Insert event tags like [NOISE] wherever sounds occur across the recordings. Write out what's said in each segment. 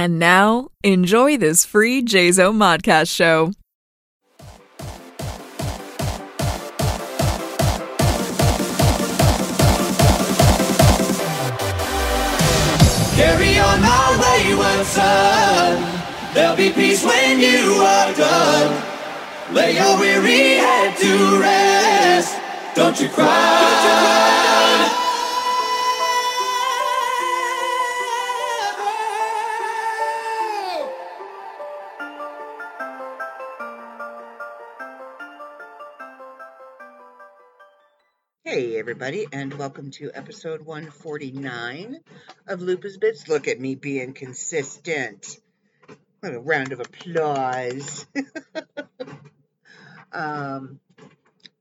And now, enjoy this free JZO Modcast show. Carry on my wayward son. There'll be peace when you are done. Lay your weary head to rest. Don't you cry. Don't you cry. Everybody, and welcome to episode 149 of Lupa's Bits. Look at me being consistent. What a round of applause. [LAUGHS] um,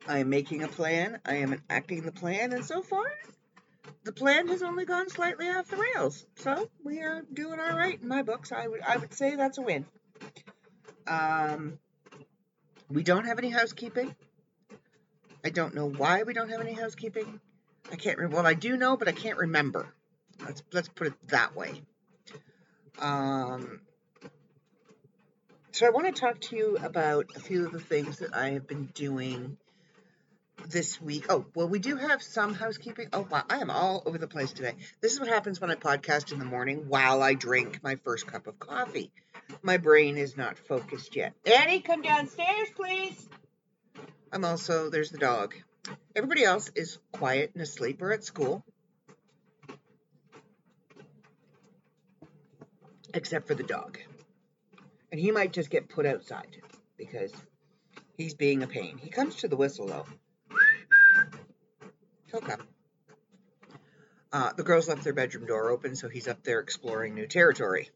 I am making a plan, I am enacting the plan, and so far, the plan has only gone slightly off the rails. So we are doing all right in my books. I would I would say that's a win. Um, we don't have any housekeeping. I don't know why we don't have any housekeeping. I can't remember. Well, I do know, but I can't remember. Let's let's put it that way. Um, so I want to talk to you about a few of the things that I have been doing this week. Oh, well, we do have some housekeeping. Oh, wow, I am all over the place today. This is what happens when I podcast in the morning while I drink my first cup of coffee. My brain is not focused yet. Annie, come downstairs, please. I'm also, there's the dog. Everybody else is quiet and asleep or at school. Except for the dog. And he might just get put outside because he's being a pain. He comes to the whistle though. He'll come. Uh, the girls left their bedroom door open, so he's up there exploring new territory.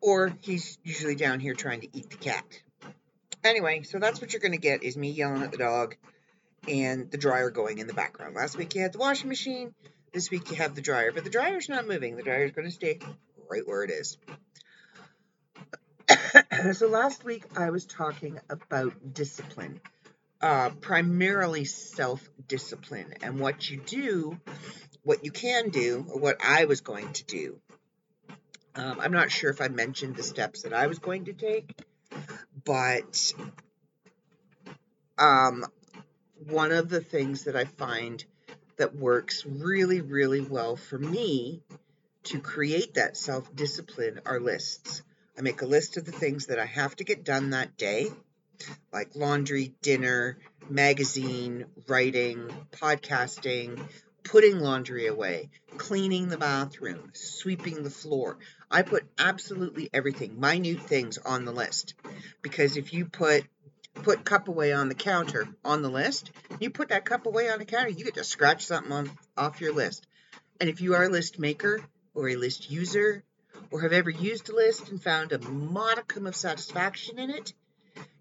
Or he's usually down here trying to eat the cat. Anyway, so that's what you're going to get is me yelling at the dog and the dryer going in the background. Last week you had the washing machine. This week you have the dryer, but the dryer's not moving. The dryer's going to stay right where it is. [COUGHS] so last week I was talking about discipline, uh, primarily self-discipline, and what you do, what you can do, or what I was going to do. Um, I'm not sure if I mentioned the steps that I was going to take, but um, one of the things that I find that works really, really well for me to create that self-discipline are lists. I make a list of the things that I have to get done that day, like laundry, dinner, magazine, writing, podcasting, putting laundry away, cleaning the bathroom, sweeping the floor. I put absolutely everything, minute things on the list. Because if you put put cup away on the counter on the list, you put that cup away on the counter, you get to scratch something on, off your list. And if you are a list maker or a list user or have ever used a list and found a modicum of satisfaction in it,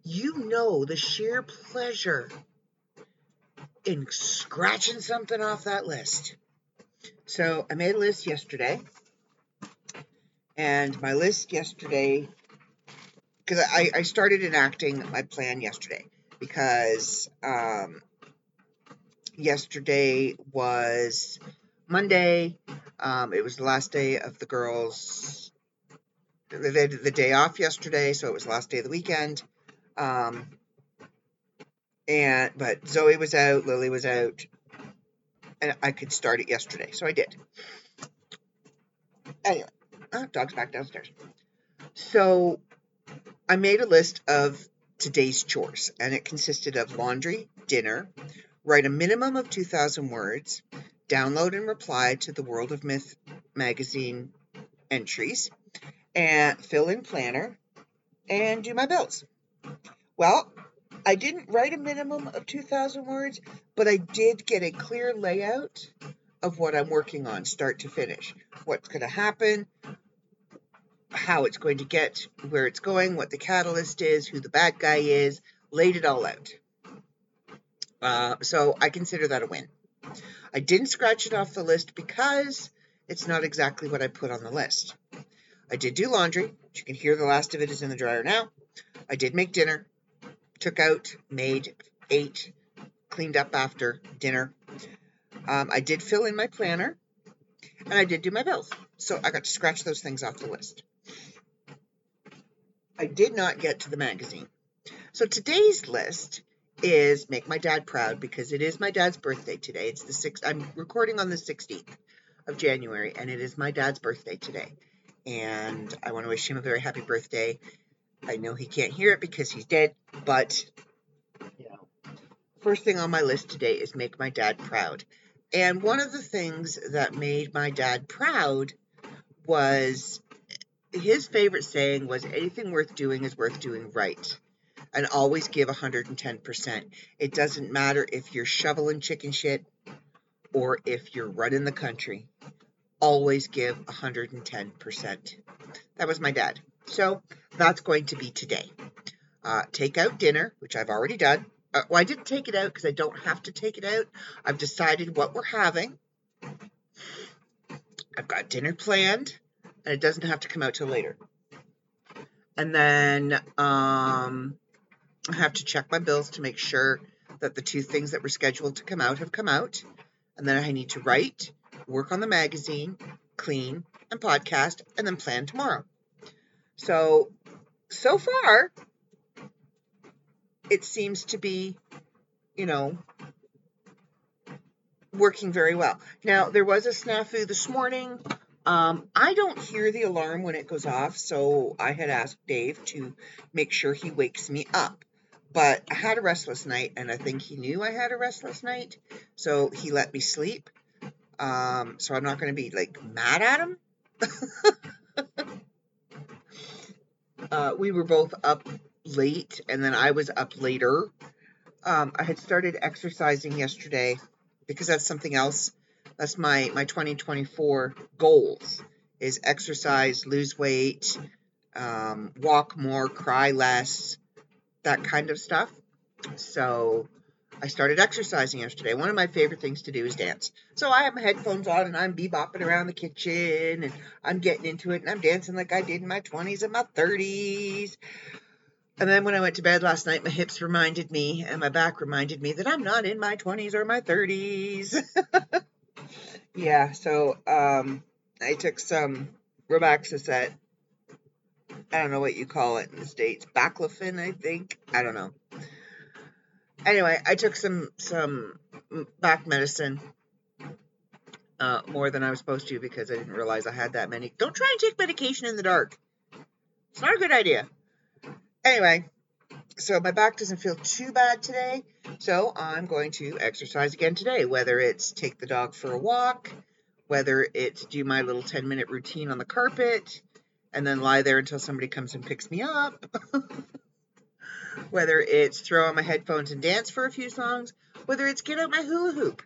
you know the sheer pleasure in scratching something off that list. So I made a list yesterday, and my list yesterday, because I, I started enacting my plan yesterday, because um, yesterday was Monday. Um, it was the last day of the girls' the, the day off yesterday, so it was the last day of the weekend. Um, and but Zoe was out, Lily was out, and I could start it yesterday, so I did. Anyway, oh, dog's back downstairs. So I made a list of today's chores, and it consisted of laundry, dinner, write a minimum of 2,000 words, download and reply to the World of Myth magazine entries, and fill in planner, and do my bills. Well, I didn't write a minimum of 2,000 words, but I did get a clear layout of what I'm working on, start to finish. What's going to happen, how it's going to get where it's going, what the catalyst is, who the bad guy is, laid it all out. Uh, so I consider that a win. I didn't scratch it off the list because it's not exactly what I put on the list. I did do laundry. You can hear the last of it is in the dryer now. I did make dinner took out, made, ate, cleaned up after dinner. Um, I did fill in my planner, and I did do my bills. So I got to scratch those things off the list. I did not get to the magazine. So today's list is make my dad proud because it is my dad's birthday today. It's the 6th. I'm recording on the 16th of January and it is my dad's birthday today. And I want to wish him a very happy birthday. I know he can't hear it because he's dead, but you know, first thing on my list today is make my dad proud. And one of the things that made my dad proud was his favorite saying was anything worth doing is worth doing right. And always give 110%. It doesn't matter if you're shoveling chicken shit or if you're running the country. Always give 110%. That was my dad. So that's going to be today. Uh, take out dinner, which I've already done. Uh, well, I didn't take it out because I don't have to take it out. I've decided what we're having. I've got dinner planned, and it doesn't have to come out till later. And then um, I have to check my bills to make sure that the two things that were scheduled to come out have come out. And then I need to write, work on the magazine, clean, and podcast, and then plan tomorrow. So, so far, it seems to be, you know, working very well. Now, there was a snafu this morning. Um, I don't hear the alarm when it goes off, so I had asked Dave to make sure he wakes me up. But I had a restless night, and I think he knew I had a restless night, so he let me sleep. Um, so I'm not going to be like mad at him. [LAUGHS] uh, we were both up late, and then I was up later. Um, I had started exercising yesterday because that's something else. That's my my 2024 goals is exercise, lose weight, um, walk more, cry less, that kind of stuff. So I started exercising yesterday. One of my favorite things to do is dance. So I have my headphones on and I'm bebopping around the kitchen and I'm getting into it and I'm dancing like I did in my 20s and my 30s. And then when I went to bed last night, my hips reminded me and my back reminded me that I'm not in my 20s or my 30s. [LAUGHS] yeah, so um, I took some Robaxacet. I don't know what you call it in the States. Baclofen, I think. I don't know. Anyway, I took some some back medicine. Uh, more than I was supposed to because I didn't realize I had that many. Don't try and take medication in the dark. It's not a good idea. Anyway, so my back doesn't feel too bad today. So I'm going to exercise again today, whether it's take the dog for a walk, whether it's do my little 10 minute routine on the carpet, and then lie there until somebody comes and picks me up. [LAUGHS] whether it's throw on my headphones and dance for a few songs, whether it's get out my hula hoop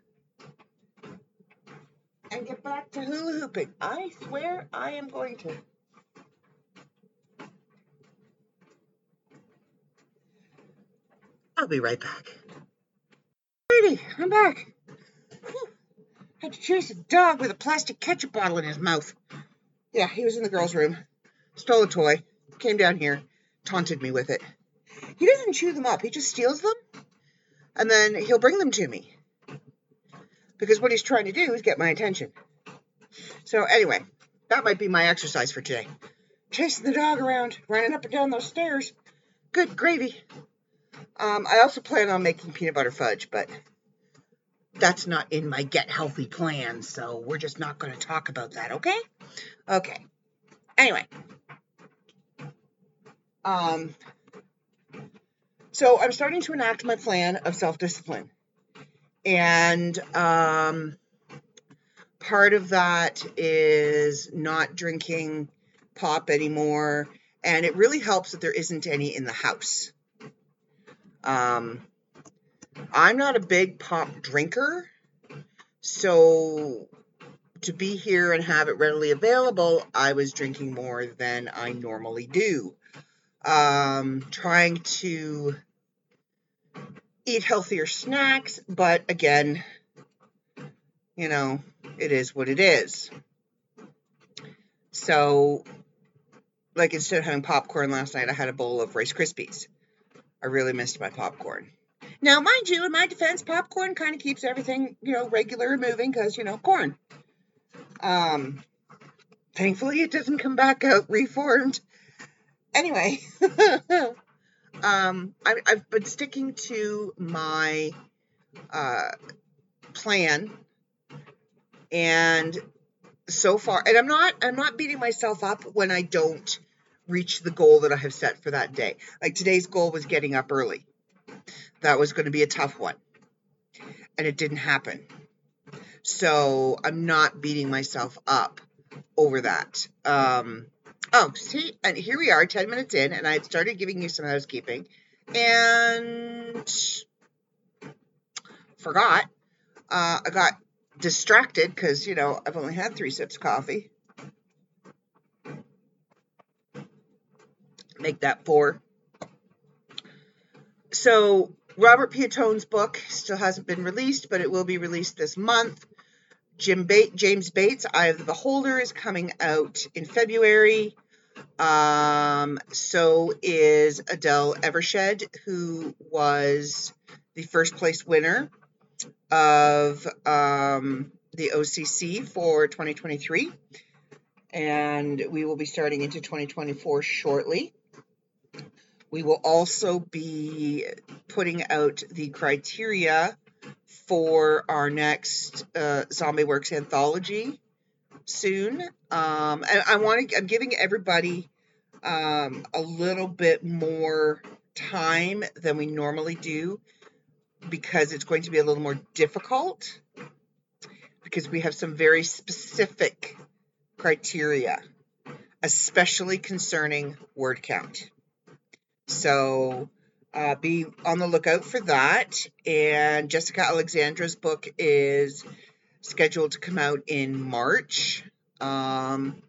and get back to hula hooping. I swear I am going to. I'll be right back. Alrighty, I'm back. Whew. I Had to chase a dog with a plastic ketchup bottle in his mouth. Yeah, he was in the girls' room. Stole a toy. Came down here. Taunted me with it. He doesn't chew them up. He just steals them. And then he'll bring them to me. Because what he's trying to do is get my attention. So anyway, that might be my exercise for today. Chasing the dog around, running up and down those stairs. Good gravy. Um, I also plan on making peanut butter fudge, but that's not in my get healthy plan, so we're just not going to talk about that, okay? Okay. Anyway. Um, so I'm starting to enact my plan of self discipline. And um, part of that is not drinking pop anymore. And it really helps that there isn't any in the house. Um, I'm not a big pop drinker, so to be here and have it readily available, I was drinking more than I normally do. Um, trying to eat healthier snacks, but again, you know, it is what it is. So, like instead of having popcorn last night, I had a bowl of Rice Krispies. I really missed my popcorn. Now, mind you, in my defense, popcorn kind of keeps everything, you know, regular and moving because, you know, corn. Um, thankfully, it doesn't come back out reformed. Anyway, [LAUGHS] um, I, I've been sticking to my uh, plan, and so far, and I'm not I'm not beating myself up when I don't reach the goal that I have set for that day. Like today's goal was getting up early. That was going to be a tough one, and it didn't happen. So I'm not beating myself up over that. Um, oh, see, and here we are, 10 minutes in, and I had started giving you some housekeeping and forgot. Uh, I got distracted because, you know, I've only had three sips of coffee. Make that four. So, Robert Piatone's book still hasn't been released, but it will be released this month. Jim ba- James Bates, Eye of the Beholder, is coming out in February. Um, so is Adele Evershed, who was the first place winner of um, the OCC for 2023. And we will be starting into 2024 shortly. We will also be putting out the criteria for our next uh, Zombie Works anthology soon. Um, and I want to, I'm giving everybody um, a little bit more time than we normally do because it's going to be a little more difficult because we have some very specific criteria, especially concerning word count. So uh, be on the lookout for that. And Jessica Alexandra's book is scheduled to come out in March. Um,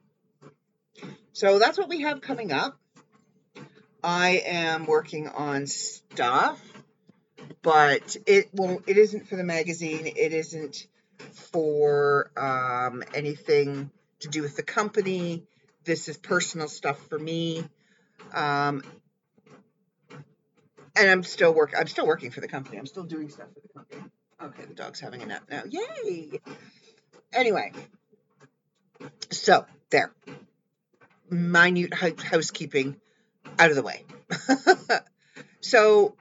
so that's what we have coming up. I am working on stuff, but it won't. It isn't for the magazine. It isn't for um, anything to do with the company. This is personal stuff for me. Um, and I'm still work. I'm still working for the company. I'm still doing stuff for the company. Okay, the dog's having a nap now. Yay! Anyway, so there. Minute housekeeping out of the way. [LAUGHS] so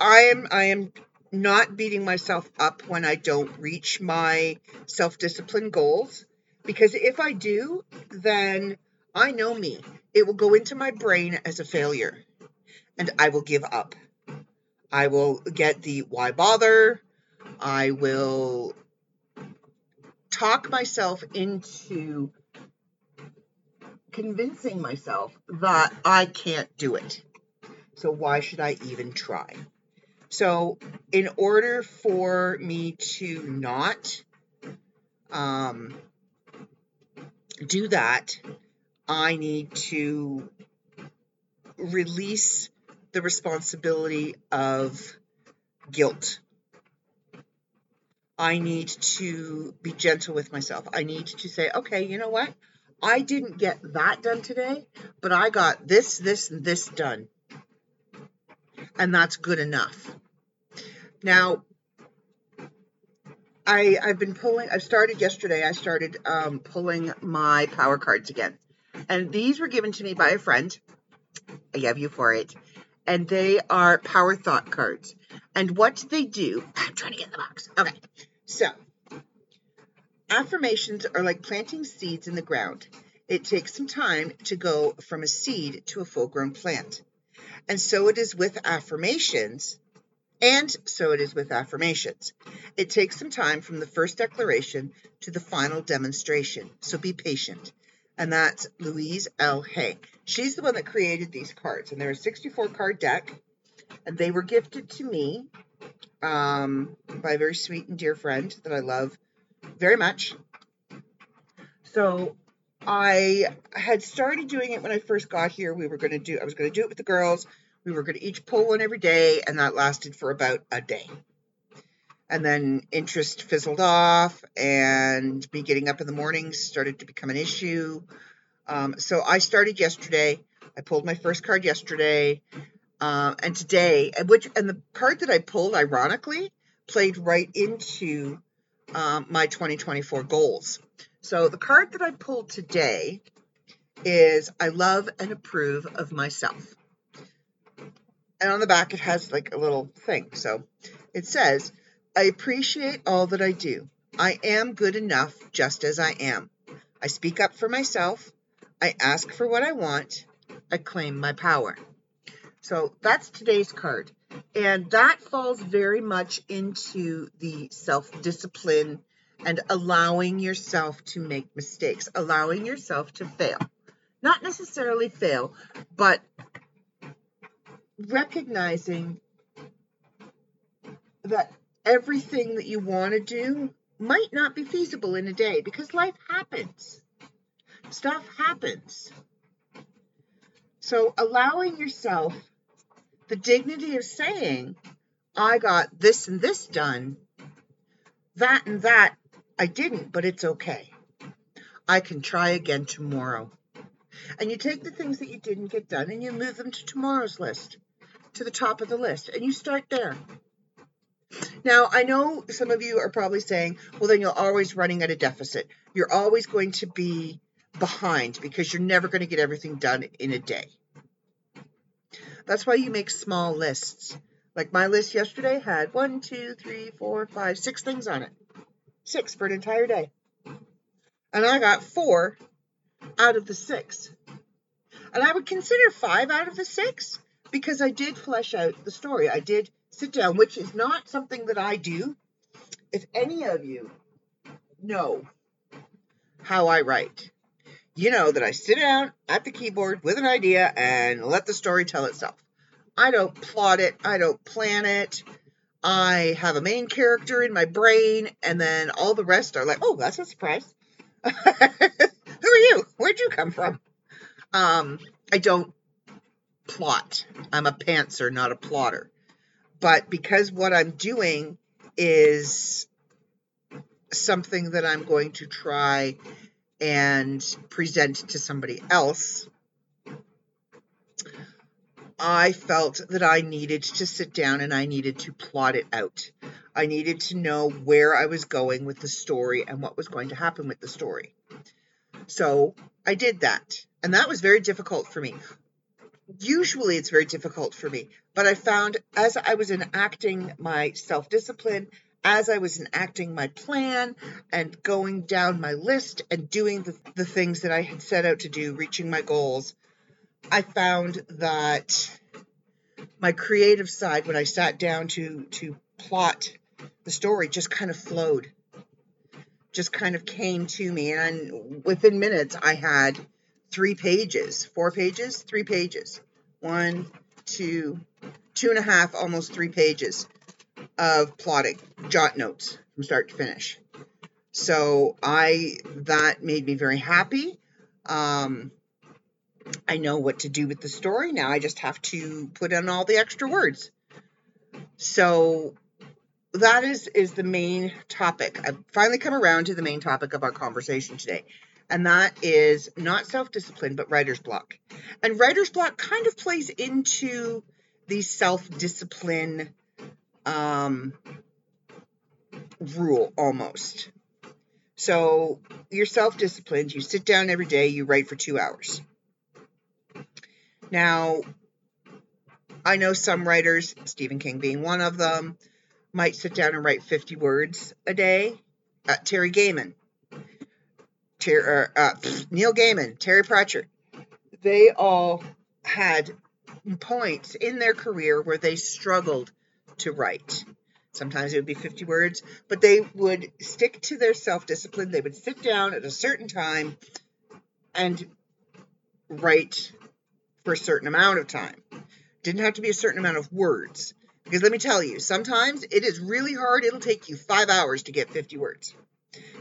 I am I am not beating myself up when I don't reach my self-discipline goals because if I do, then I know me. It will go into my brain as a failure and I will give up. I will get the why bother. I will talk myself into convincing myself that I can't do it. So why should I even try? So, in order for me to not um, do that, I need to release the responsibility of guilt. I need to be gentle with myself. I need to say, okay, you know what? I didn't get that done today, but I got this, this, and this done. And that's good enough. Now, I, I've been pulling, I've started yesterday, I started um, pulling my power cards again. And these were given to me by a friend. I have you for it and they are power thought cards. And what they do, I'm trying to get in the box. Okay, so affirmations are like planting seeds in the ground. It takes some time to go from a seed to a full grown plant. And so it is with affirmations. And so it is with affirmations. It takes some time from the first declaration to the final demonstration. So be patient and that's Louise L. Hay. She's the one that created these cards, and they're a 64 card deck, and they were gifted to me um, by a very sweet and dear friend that I love very much. So I had started doing it when I first got here. We were going to do, I was going to do it with the girls. We were going to each pull one every day, and that lasted for about a day and then interest fizzled off and me getting up in the mornings started to become an issue um, so i started yesterday i pulled my first card yesterday uh, and today which and the card that i pulled ironically played right into um, my 2024 goals So the card that I pulled today is I love and approve of myself. And on the back, it has like a little thing. So it says, I appreciate all that I do. I am good enough just as I am. I speak up for myself. I ask for what I want. I claim my power. So that's today's card. And that falls very much into the self discipline and allowing yourself to make mistakes, allowing yourself to fail. Not necessarily fail, but recognizing that everything that you want to do might not be feasible in a day because life happens. Stuff happens. So allowing yourself the dignity of saying, I got this and this done, that and that I didn't, but it's okay. I can try again tomorrow. And you take the things that you didn't get done and you move them to tomorrow's list, to the top of the list, and you start there. Now, I know some of you are probably saying, well, then you're always running at a deficit. You're always going to be behind because you're never going to get everything done in a day. That's why you make small lists. Like my list yesterday had one, two, three, four, five, six things on it. Six for an entire day. And I got four out of the six. And I would consider five out of the six because I did flesh out the story. I did sit down, which is not something that I do. If any of you know how I write, you know that I sit down at the keyboard with an idea and let the story tell itself. I don't plot it, I don't plan it. I have a main character in my brain, and then all the rest are like, oh, that's a surprise. [LAUGHS] Who are you? Where'd you come from? Um, I don't plot. I'm a pantser, not a plotter. But because what I'm doing is something that I'm going to try and present to somebody else, I felt that I needed to sit down and I needed to plot it out. I needed to know where I was going with the story and what was going to happen with the story. So I did that. And that was very difficult for me. Usually it's very difficult for me, but I found as I was enacting my self discipline, as I was enacting my plan and going down my list and doing the, the things that I had set out to do, reaching my goals, I found that my creative side, when I sat down to to plot the story, just kind of flowed, just kind of came to me, and within minutes, I had three pages, four pages, three pages, one, two, two and a half, almost three pages of plotting, jot notes from start to finish. So I that made me very happy. Um, I know what to do with the story. Now I just have to put in all the extra words. So that is is the main topic. I've finally come around to the main topic of our conversation today. And that is not self-discipline but writer's block. And writer's block kind of plays into the self-discipline um, rule almost. So you're self-disciplined, you sit down every day, you write for 2 hours. Now, I know some writers, Stephen King being one of them, might sit down and write 50 words a day. Uh, Terry Gaiman, Ter- uh, uh, Neil Gaiman, Terry Pratchett, they all had points in their career where they struggled to write. Sometimes it would be 50 words, but they would stick to their self discipline. They would sit down at a certain time and write for a certain amount of time. Didn't have to be a certain amount of words. Because let me tell you, sometimes it is really hard. It'll take you five hours to get 50 words.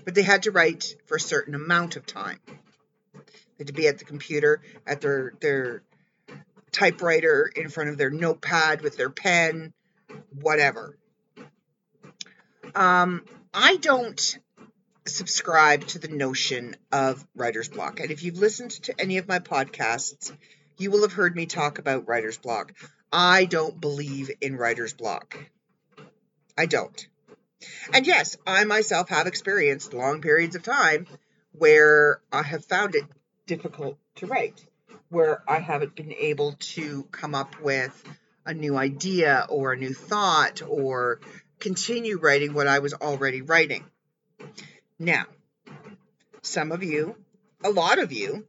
But they had to write for a certain amount of time. They had to be at the computer, at their, their typewriter, in front of their notepad with their pen, whatever. Um, I don't subscribe to the notion of writer's block. And if you've listened to any of my podcasts, you will have heard me talk about writer's block. I don't believe in writer's block. I don't. And yes, I myself have experienced long periods of time where I have found it difficult to write, where I haven't been able to come up with a new idea or a new thought or continue writing what I was already writing. Now, some of you, a lot of you,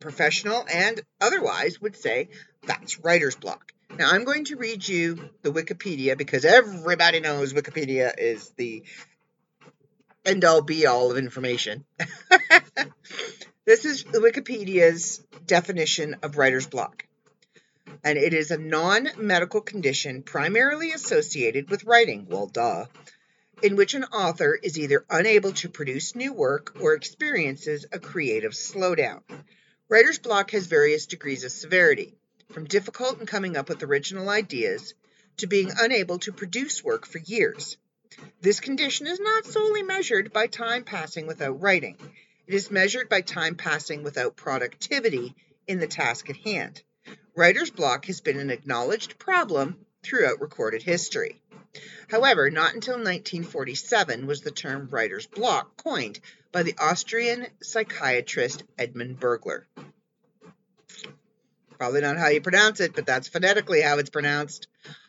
professional and otherwise, would say that's writer's block. Now, I'm going to read you the Wikipedia because everybody knows Wikipedia is the end all be all of information. [LAUGHS] this is the Wikipedia's definition of writer's block. And it is a non medical condition primarily associated with writing. Well, duh. In which an author is either unable to produce new work or experiences a creative slowdown. Writer's block has various degrees of severity, from difficult in coming up with original ideas to being unable to produce work for years. This condition is not solely measured by time passing without writing. It is measured by time passing without productivity in the task at hand. Writer's block has been an acknowledged problem throughout recorded history. However, not until 1947 was the term writer's block coined by the Austrian psychiatrist Edmund Bergler. Probably not how you pronounce it, but that's phonetically how it's pronounced.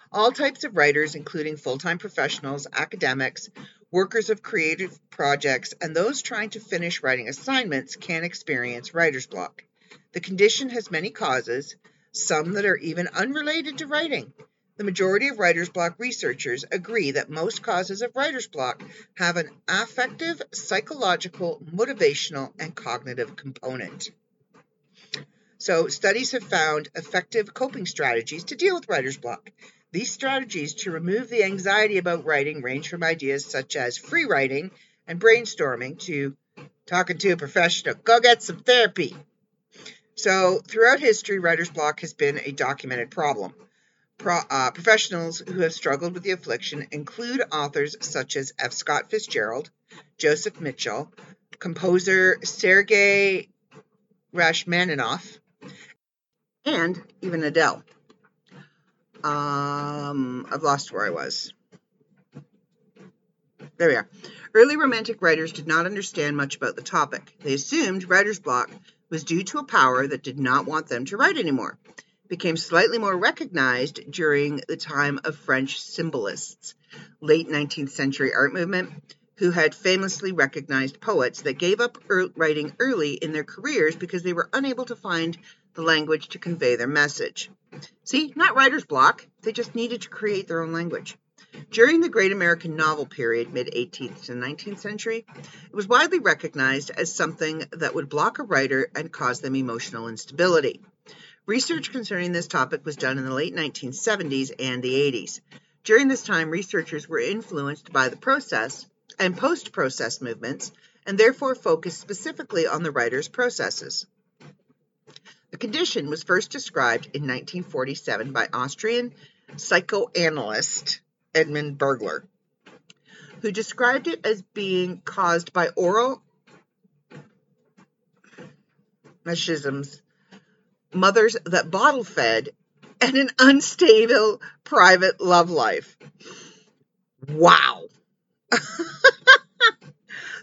All types of writers, including full time professionals, academics, workers of creative projects, and those trying to finish writing assignments, can experience writer's block. The condition has many causes, some that are even unrelated to writing. The majority of writer's block researchers agree that most causes of writer's block have an affective, psychological, motivational, and cognitive component. So, studies have found effective coping strategies to deal with writer's block. These strategies to remove the anxiety about writing range from ideas such as free writing and brainstorming to talking to a professional. Go get some therapy. So, throughout history, writer's block has been a documented problem. Pro, uh, professionals who have struggled with the affliction include authors such as F. Scott Fitzgerald, Joseph Mitchell, composer Sergei Rachmaninoff, and even Adele. Um, I've lost where I was. There we are. Early Romantic writers did not understand much about the topic. They assumed writer's block was due to a power that did not want them to write anymore. Became slightly more recognized during the time of French symbolists, late 19th century art movement, who had famously recognized poets that gave up er- writing early in their careers because they were unable to find the language to convey their message. See, not writer's block, they just needed to create their own language. During the Great American Novel period, mid 18th to 19th century, it was widely recognized as something that would block a writer and cause them emotional instability. Research concerning this topic was done in the late 1970s and the 80s. During this time, researchers were influenced by the process and post process movements and therefore focused specifically on the writer's processes. The condition was first described in 1947 by Austrian psychoanalyst Edmund Bergler, who described it as being caused by oral machisms, mothers that bottle fed, and an unstable private love life. Wow. [LAUGHS]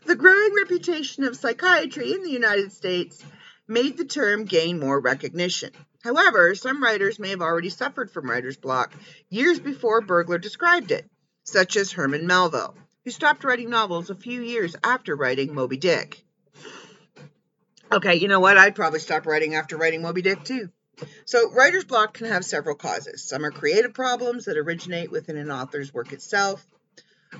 the growing reputation of psychiatry in the United States made the term gain more recognition. However, some writers may have already suffered from writer's block years before Bergler described it, such as Herman Melville, who stopped writing novels a few years after writing Moby Dick. Okay, you know what? I'd probably stop writing after writing Moby Dick too. So, writer's block can have several causes. Some are creative problems that originate within an author's work itself.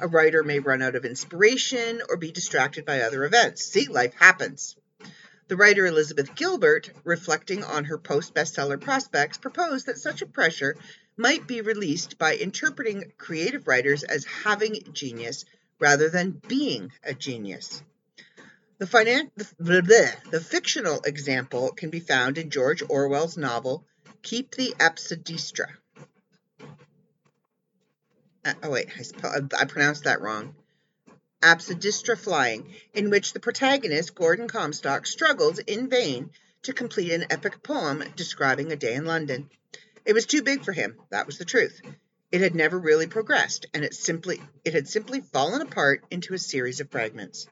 A writer may run out of inspiration or be distracted by other events. See, life happens. The writer Elizabeth Gilbert, reflecting on her post bestseller prospects, proposed that such a pressure might be released by interpreting creative writers as having genius rather than being a genius. The, finan- the, blah, blah, the fictional example can be found in George Orwell's novel Keep the Apsidistra. Uh, oh, wait, I, I pronounced that wrong. Apsidistra Flying, in which the protagonist, Gordon Comstock, struggles in vain to complete an epic poem describing a day in London. It was too big for him, that was the truth. It had never really progressed, and it simply it had simply fallen apart into a series of fragments.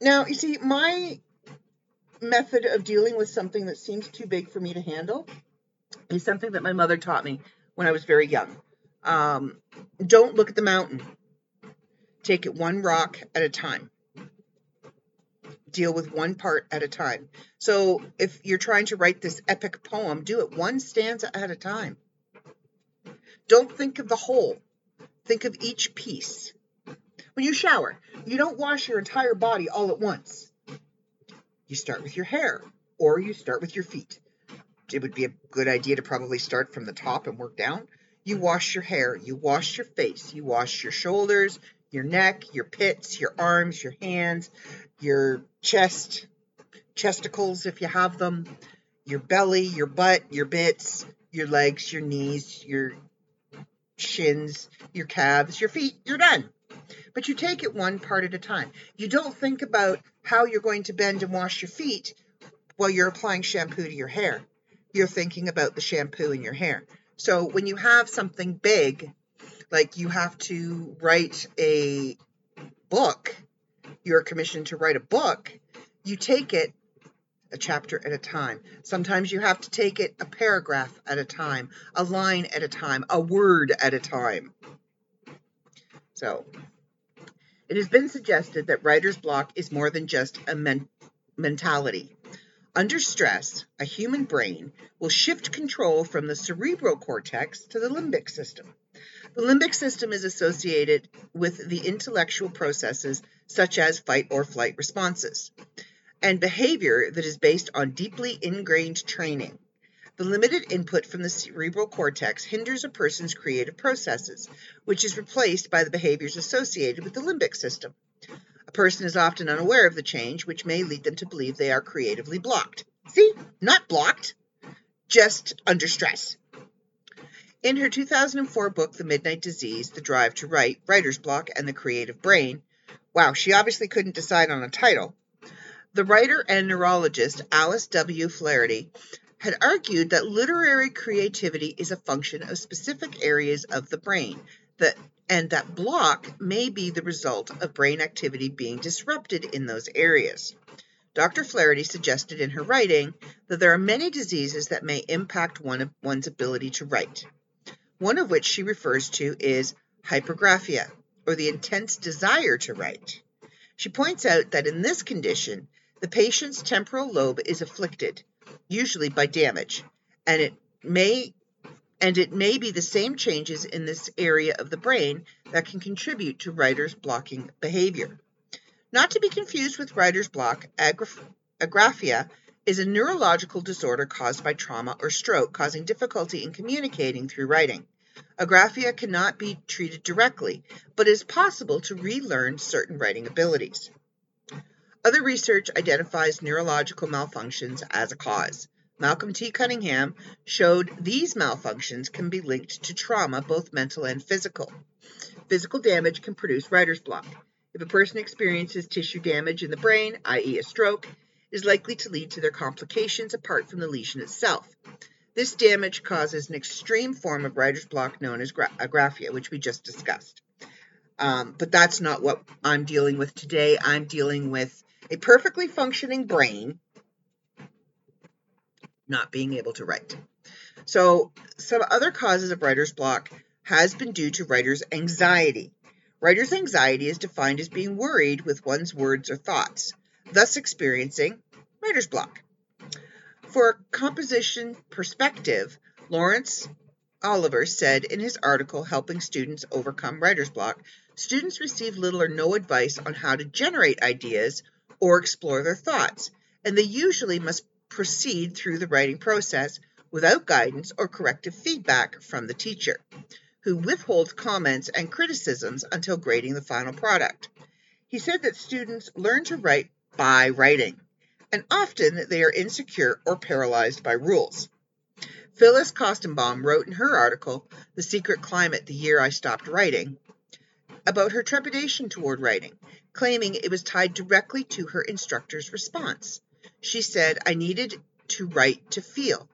Now, you see, my method of dealing with something that seems too big for me to handle is something that my mother taught me when I was very young. Um, don't look at the mountain. Take it one rock at a time. Deal with one part at a time. So if you're trying to write this epic poem, do it one stanza at a time. Don't think of the whole. Think of each piece. When you shower, you don't wash your entire body all at once. You start with your hair or you start with your feet. It would be a good idea to probably start from the top and work down. You wash your hair, you wash your face, you wash your shoulders, your neck, your pits, your arms, your hands, your chest, chesticles if you have them, your belly, your butt, your bits, your legs, your knees, your shins, your calves, your feet. You're done. But you take it one part at a time. You don't think about how you're going to bend and wash your feet while you're applying shampoo to your hair. You're thinking about the shampoo in your hair. So when you have something big, like you have to write a book, you're commissioned to write a book, you take it a chapter at a time. Sometimes you have to take it a paragraph at a time, a line at a time, a word at a time. So, it has been suggested that writer's block is more than just a men- mentality. Under stress, a human brain will shift control from the cerebral cortex to the limbic system. The limbic system is associated with the intellectual processes such as fight or flight responses and behavior that is based on deeply ingrained training. The limited input from the cerebral cortex hinders a person's creative processes, which is replaced by the behaviors associated with the limbic system. A person is often unaware of the change, which may lead them to believe they are creatively blocked. See, not blocked, just under stress. In her 2004 book, The Midnight Disease The Drive to Write, Writer's Block, and the Creative Brain, wow, she obviously couldn't decide on a title. The writer and neurologist Alice W. Flaherty had argued that literary creativity is a function of specific areas of the brain that and that block may be the result of brain activity being disrupted in those areas. Dr. Flaherty suggested in her writing that there are many diseases that may impact one one's ability to write. One of which she refers to is hypergraphia, or the intense desire to write. She points out that in this condition, the patient's temporal lobe is afflicted, usually by damage, and it may and it may be the same changes in this area of the brain that can contribute to writer's blocking behavior. Not to be confused with writer's block, agraphia is a neurological disorder caused by trauma or stroke, causing difficulty in communicating through writing. Agraphia cannot be treated directly, but it is possible to relearn certain writing abilities. Other research identifies neurological malfunctions as a cause. Malcolm T. Cunningham showed these malfunctions can be linked to trauma, both mental and physical. Physical damage can produce writer's block. If a person experiences tissue damage in the brain, i.e., a stroke, it is likely to lead to their complications apart from the lesion itself. This damage causes an extreme form of writer's block known as agraphia, which we just discussed. Um, but that's not what I'm dealing with today. I'm dealing with a perfectly functioning brain not being able to write. So, some other causes of writer's block has been due to writer's anxiety. Writer's anxiety is defined as being worried with one's words or thoughts, thus experiencing writer's block. For composition perspective, Lawrence Oliver said in his article Helping Students Overcome Writer's Block, students receive little or no advice on how to generate ideas or explore their thoughts, and they usually must proceed through the writing process without guidance or corrective feedback from the teacher, who withholds comments and criticisms until grading the final product. He said that students learn to write by writing, and often they are insecure or paralyzed by rules. Phyllis Koestenbaum wrote in her article, The Secret Climate The Year I Stopped Writing, about her trepidation toward writing, claiming it was tied directly to her instructor's response. She said, I needed to write to feel,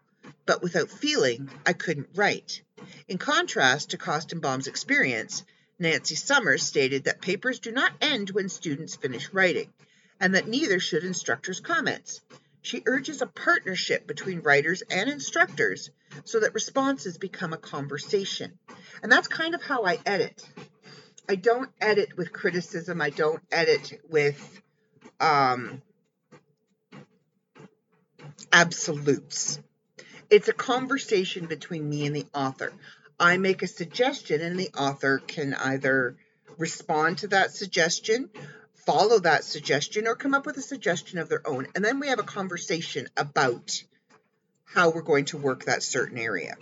but without feeling, I couldn't write. In contrast to Koestenbaum's experience, Nancy Sommers stated that papers do not end when students finish writing, and that neither should instructors' comments. She urges a partnership between writers and instructors so that responses become a conversation. And that's kind of how I edit. I don't edit with criticism, I don't edit with um, absolutes. It's a conversation between me and the author. I make a suggestion, and the author can either respond to that suggestion, follow that suggestion, or come up with a suggestion of their own. And then we have a conversation about how we're going to work that certain area.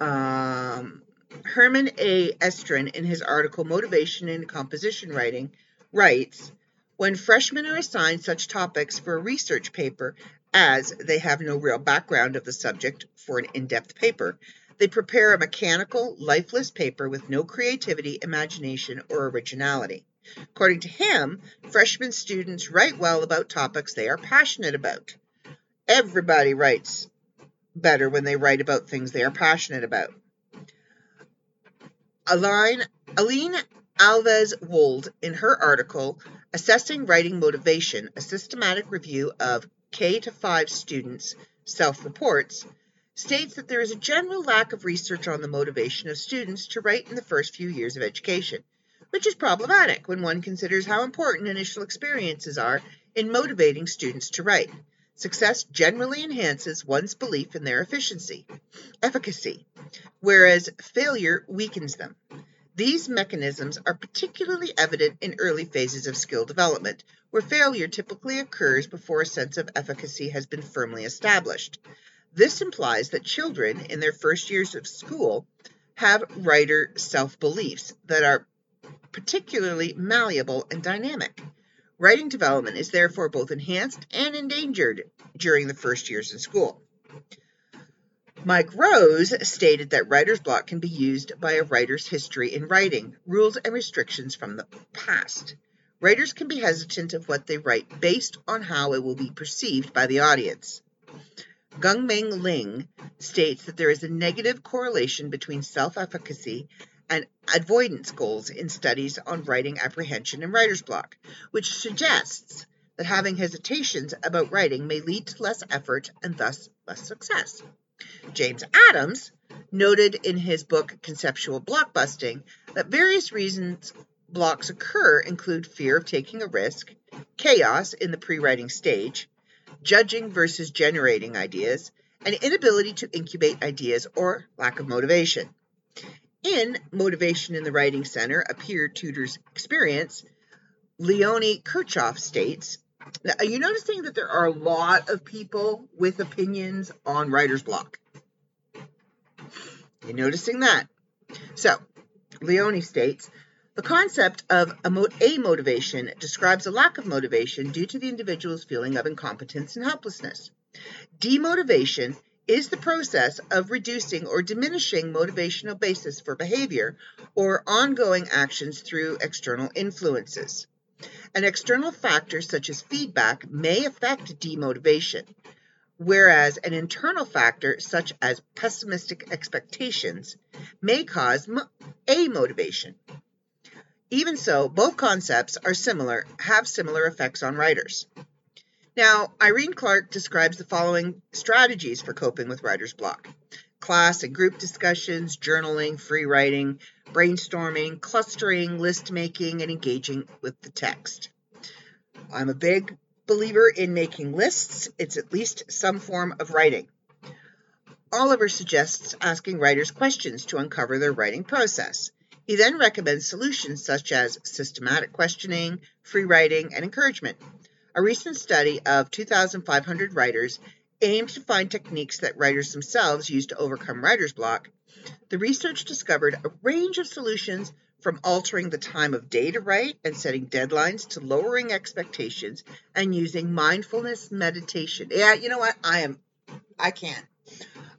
Um, Herman A. Estrin, in his article Motivation in Composition Writing, writes When freshmen are assigned such topics for a research paper as they have no real background of the subject for an in depth paper, they prepare a mechanical, lifeless paper with no creativity, imagination, or originality. According to him, freshman students write well about topics they are passionate about. Everybody writes better when they write about things they are passionate about. Aline, Aline Alves Wold, in her article Assessing Writing Motivation, a systematic review of K to 5 students' self reports, states that there is a general lack of research on the motivation of students to write in the first few years of education, which is problematic when one considers how important initial experiences are in motivating students to write. Success generally enhances one's belief in their efficiency, efficacy, whereas failure weakens them. These mechanisms are particularly evident in early phases of skill development, where failure typically occurs before a sense of efficacy has been firmly established. This implies that children in their first years of school have writer self beliefs that are particularly malleable and dynamic. Writing development is therefore both enhanced and endangered during the first years in school. Mike Rose stated that writer's block can be used by a writer's history in writing, rules and restrictions from the past. Writers can be hesitant of what they write based on how it will be perceived by the audience. Guangming Ling states that there is a negative correlation between self efficacy avoidance goals in studies on writing apprehension and writer's block, which suggests that having hesitations about writing may lead to less effort and thus less success. James Adams noted in his book Conceptual Blockbusting that various reasons blocks occur include fear of taking a risk, chaos in the pre writing stage, judging versus generating ideas, and inability to incubate ideas or lack of motivation. In Motivation in the Writing Center, a peer tutor's experience, Leonie Kirchhoff states, now, are you noticing that there are a lot of people with opinions on writer's block? You're noticing that? So, Leonie states, the concept of amotivation describes a lack of motivation due to the individual's feeling of incompetence and helplessness. Demotivation is the process of reducing or diminishing motivational basis for behavior or ongoing actions through external influences. An external factor such as feedback may affect demotivation, whereas an internal factor such as pessimistic expectations may cause amotivation. Even so, both concepts are similar, have similar effects on writers. Now, Irene Clark describes the following strategies for coping with writer's block class and group discussions, journaling, free writing, brainstorming, clustering, list making, and engaging with the text. I'm a big believer in making lists, it's at least some form of writing. Oliver suggests asking writers questions to uncover their writing process. He then recommends solutions such as systematic questioning, free writing, and encouragement. A recent study of 2,500 writers aimed to find techniques that writers themselves use to overcome writer's block. The research discovered a range of solutions from altering the time of day to write and setting deadlines to lowering expectations and using mindfulness meditation. Yeah, you know what? I am, I can't.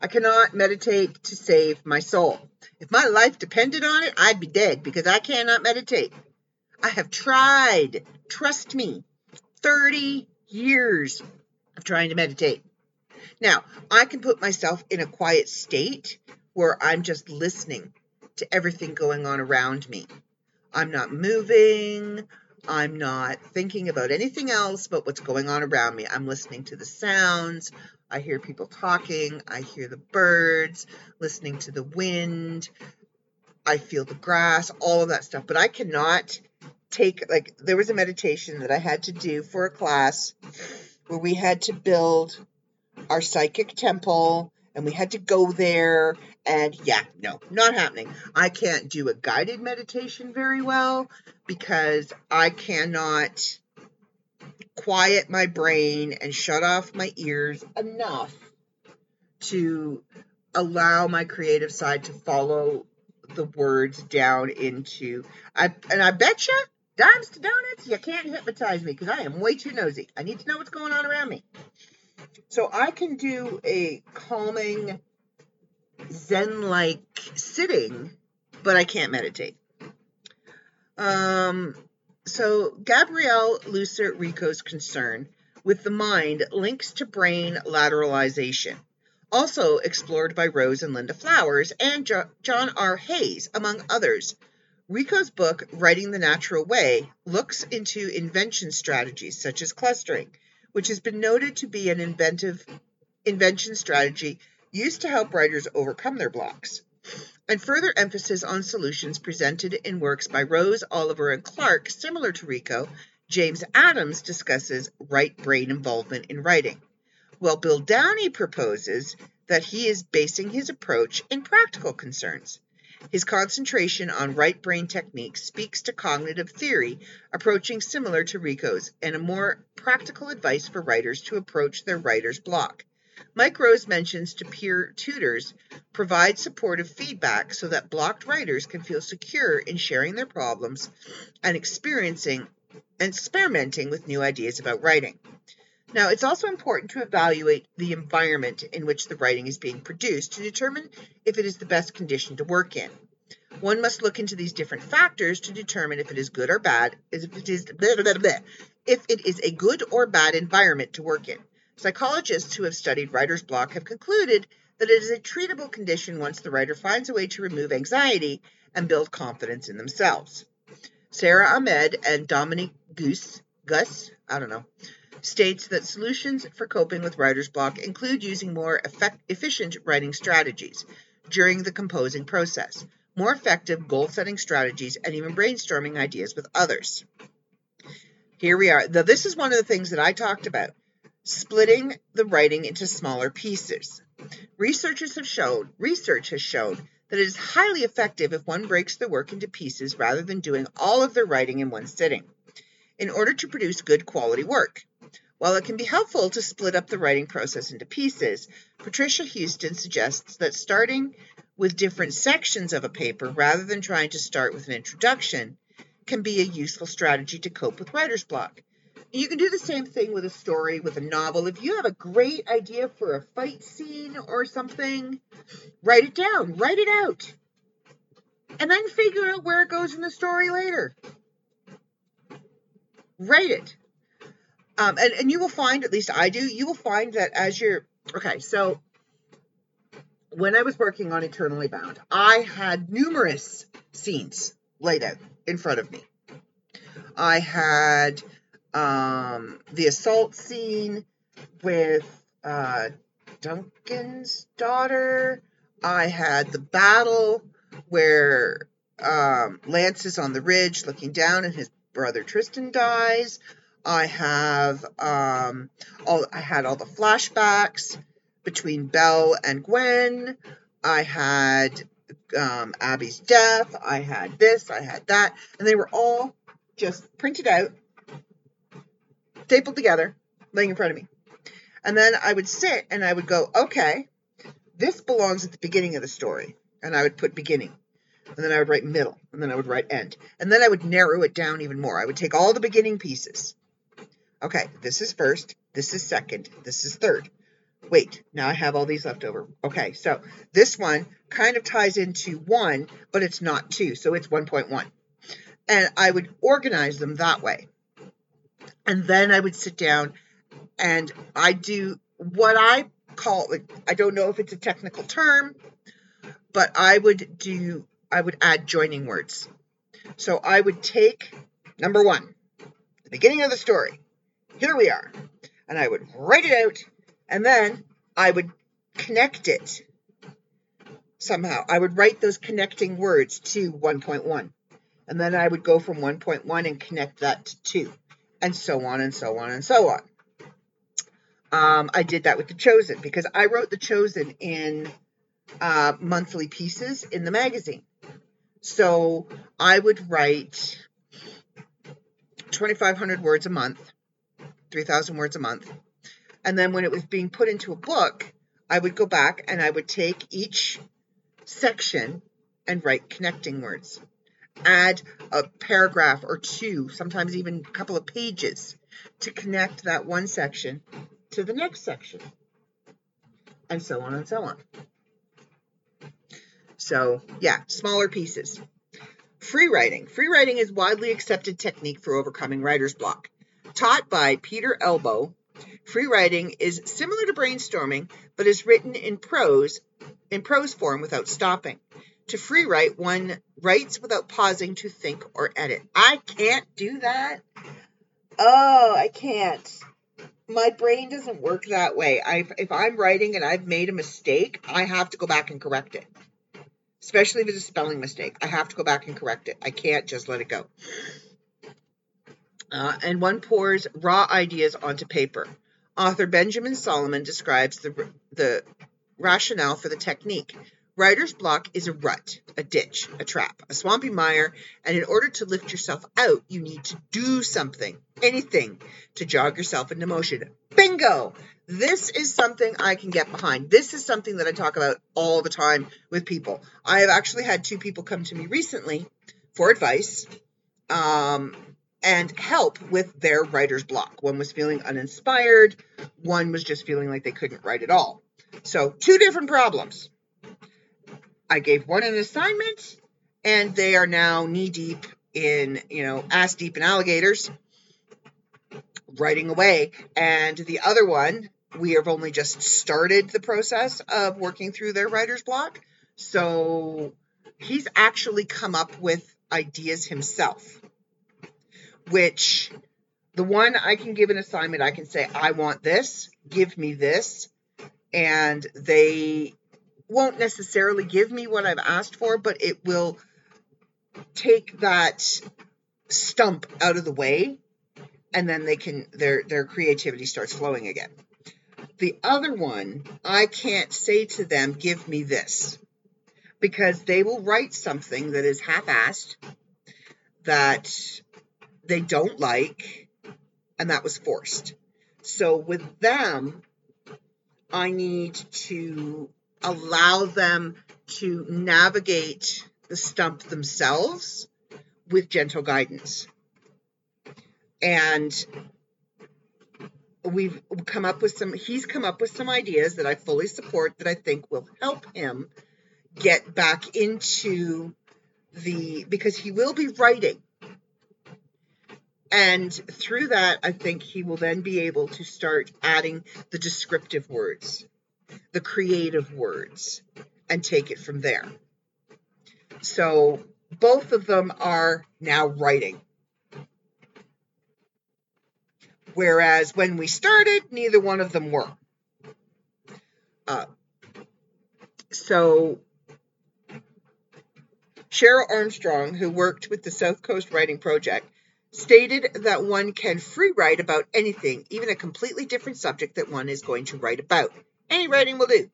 I cannot meditate to save my soul. If my life depended on it, I'd be dead because I cannot meditate. I have tried, trust me, 30 years of trying to meditate. Now, I can put myself in a quiet state where I'm just listening to everything going on around me. I'm not moving. I'm not thinking about anything else but what's going on around me. I'm listening to the sounds. I hear people talking. I hear the birds, listening to the wind. I feel the grass, all of that stuff. But I cannot take, like, there was a meditation that I had to do for a class where we had to build our psychic temple and we had to go there. And yeah, no, not happening. I can't do a guided meditation very well because I cannot quiet my brain and shut off my ears enough to allow my creative side to follow the words down into I and I bet you dimes to donuts you can't hypnotize me because I am way too nosy. I need to know what's going on around me. So I can do a calming zen like sitting, but I can't meditate. Um so Gabriele Lusser Rico's concern with the mind links to brain lateralization, also explored by Rose and Linda Flowers and jo- John R. Hayes, among others. Rico's book, Writing the Natural Way, looks into invention strategies such as clustering, which has been noted to be an inventive invention strategy used to help writers overcome their blocks and further emphasis on solutions presented in works by Rose, Oliver, and Clark similar to Rico, James Adams discusses right brain involvement in writing. While Bill Downey proposes that he is basing his approach in practical concerns. His concentration on right brain techniques speaks to cognitive theory, approaching similar to Rico's, and a more practical advice for writers to approach their writer's block. Mike Rose mentions to peer tutors provide supportive feedback so that blocked writers can feel secure in sharing their problems and experiencing and experimenting with new ideas about writing. Now, it's also important to evaluate the environment in which the writing is being produced to determine if it is the best condition to work in. One must look into these different factors to determine if it is good or bad, if it is blah, blah, blah, if it is a good or bad environment to work in. Psychologists who have studied writer's block have concluded that it is a treatable condition once the writer finds a way to remove anxiety and build confidence in themselves. Sarah Ahmed and Dominique Gus, Gus, I don't know, states that solutions for coping with writer's block include using more effect, efficient writing strategies during the composing process, more effective goal setting strategies, and even brainstorming ideas with others. Here we are. Now, this is one of the things that I talked about splitting the writing into smaller pieces. Researchers have shown, research has shown that it is highly effective if one breaks the work into pieces rather than doing all of their writing in one sitting in order to produce good quality work. While it can be helpful to split up the writing process into pieces, Patricia Houston suggests that starting with different sections of a paper rather than trying to start with an introduction can be a useful strategy to cope with writer's block. You can do the same thing with a story, with a novel. If you have a great idea for a fight scene or something, write it down, write it out, and then figure out where it goes in the story later. Write it. Um, and, and you will find, at least I do, you will find that as you're, okay, so when I was working on Eternally Bound, I had numerous scenes laid out in front of me. I had um, the assault scene with uh, Duncan's daughter. I had the battle where um, Lance is on the ridge looking down and his brother Tristan dies. I have um, all I had all the flashbacks between Belle and Gwen. I had um, Abby's death. I had this. I had that, and they were all just printed out stapled together, laying in front of me. And then I would sit and I would go, okay, this belongs at the beginning of the story. And I would put beginning. And then I would write middle. And then I would write end. And then I would narrow it down even more. I would take all the beginning pieces. Okay, this is first. This is second. This is third. Wait, now I have all these left over. Okay, so this one kind of ties into one, but it's not two. So it's 1.1. And I would organize them that way. And then I would sit down and I do what I call, I don't know if it's a technical term, but I would do I would add joining words. So I would take number 1. The beginning of the story. Here we are. And I would write it out and then I would connect it somehow. I would write those connecting words to 1.1. And then I would go from 1.1 and connect that to 2. And so on and so on and so on. Um, I did that with The Chosen because I wrote The Chosen in uh, monthly pieces in the magazine. So I would write 2,500 words a month, 3,000 words a month. And then when it was being put into a book, I would go back and I would take each section and write connecting words. Add a paragraph or two, sometimes even a couple of pages to connect that one section to the next section, and so on and so on. So, yeah, smaller pieces. Free writing. Free writing is widely accepted technique for overcoming writer's block. Taught by Peter Elbow, free writing is similar to brainstorming, but is written in prose in prose form without stopping. To free write, one writes without pausing to think or edit. I can't do that. Oh, I can't. My brain doesn't work that way. I, if I'm writing and I've made a mistake, I have to go back and correct it. Especially if it's a spelling mistake. I have to go back and correct it. I can't just let it go. Uh, and one pours raw ideas onto paper. Author Benjamin Solomon describes the, the rationale for the technique. Writer's block is a rut, a ditch, a trap, a swampy mire, and in order to lift yourself out, you need to do something, anything, to jog yourself into motion. Bingo! This is something I can get behind. This is something that I talk about all the time with people. I have actually had two people come to me recently for advice um, and help with their writer's block. One was feeling uninspired, one was just feeling like they couldn't write at all. So, two different problems. I gave one an assignment, and they are now knee deep in, you know, ass deep in alligators, writing away. And the other one, we have only just started the process of working through their writer's block. So, he's actually come up with ideas himself, which the one I can give an assignment, I can say, I want this, give me this, and they won't necessarily give me what I've asked for, but it will take that stump out of the way and then they can their their creativity starts flowing again. The other one, I can't say to them, give me this. Because they will write something that is half-assed that they don't like and that was forced. So with them, I need to allow them to navigate the stump themselves with gentle guidance. And we've come up with some, he's come up with some ideas that I fully support that I think will help him get back into the, because he will be writing and through that, I think he will then be able to start adding the descriptive words, the creative words, and take it from there. So both of them are now writing. Whereas when we started, neither one of them were. Uh, so Cheryl Armstrong, who worked with the South Coast Writing Project, stated that one can free write about anything, even a completely different subject that one is going to write about. Any writing will do.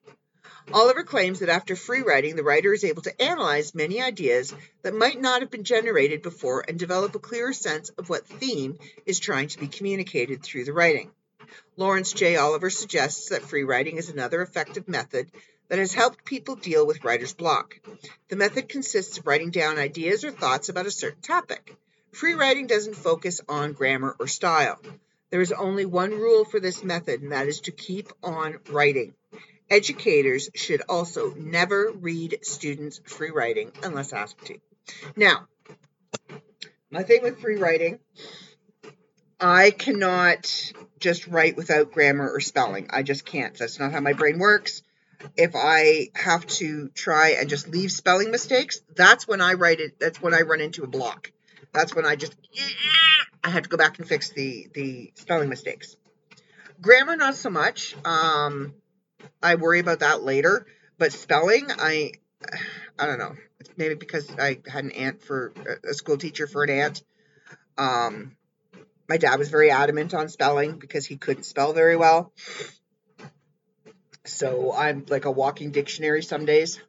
Oliver claims that after free writing, the writer is able to analyze many ideas that might not have been generated before and develop a clearer sense of what theme is trying to be communicated through the writing. Lawrence J. Oliver suggests that free writing is another effective method that has helped people deal with writer's block. The method consists of writing down ideas or thoughts about a certain topic. Free writing doesn't focus on grammar or style. There is only one rule for this method, and that is to keep on writing. Educators should also never read students' free writing unless asked to. Now, my thing with free writing, I cannot just write without grammar or spelling. I just can't. That's not how my brain works. If I have to try and just leave spelling mistakes, that's when I write it. That's when I run into a block. That's when I just I had to go back and fix the the spelling mistakes. Grammar, not so much. Um, I worry about that later. But spelling, I I don't know. Maybe because I had an aunt for a school teacher for an aunt. Um, my dad was very adamant on spelling because he couldn't spell very well. So I'm like a walking dictionary some days.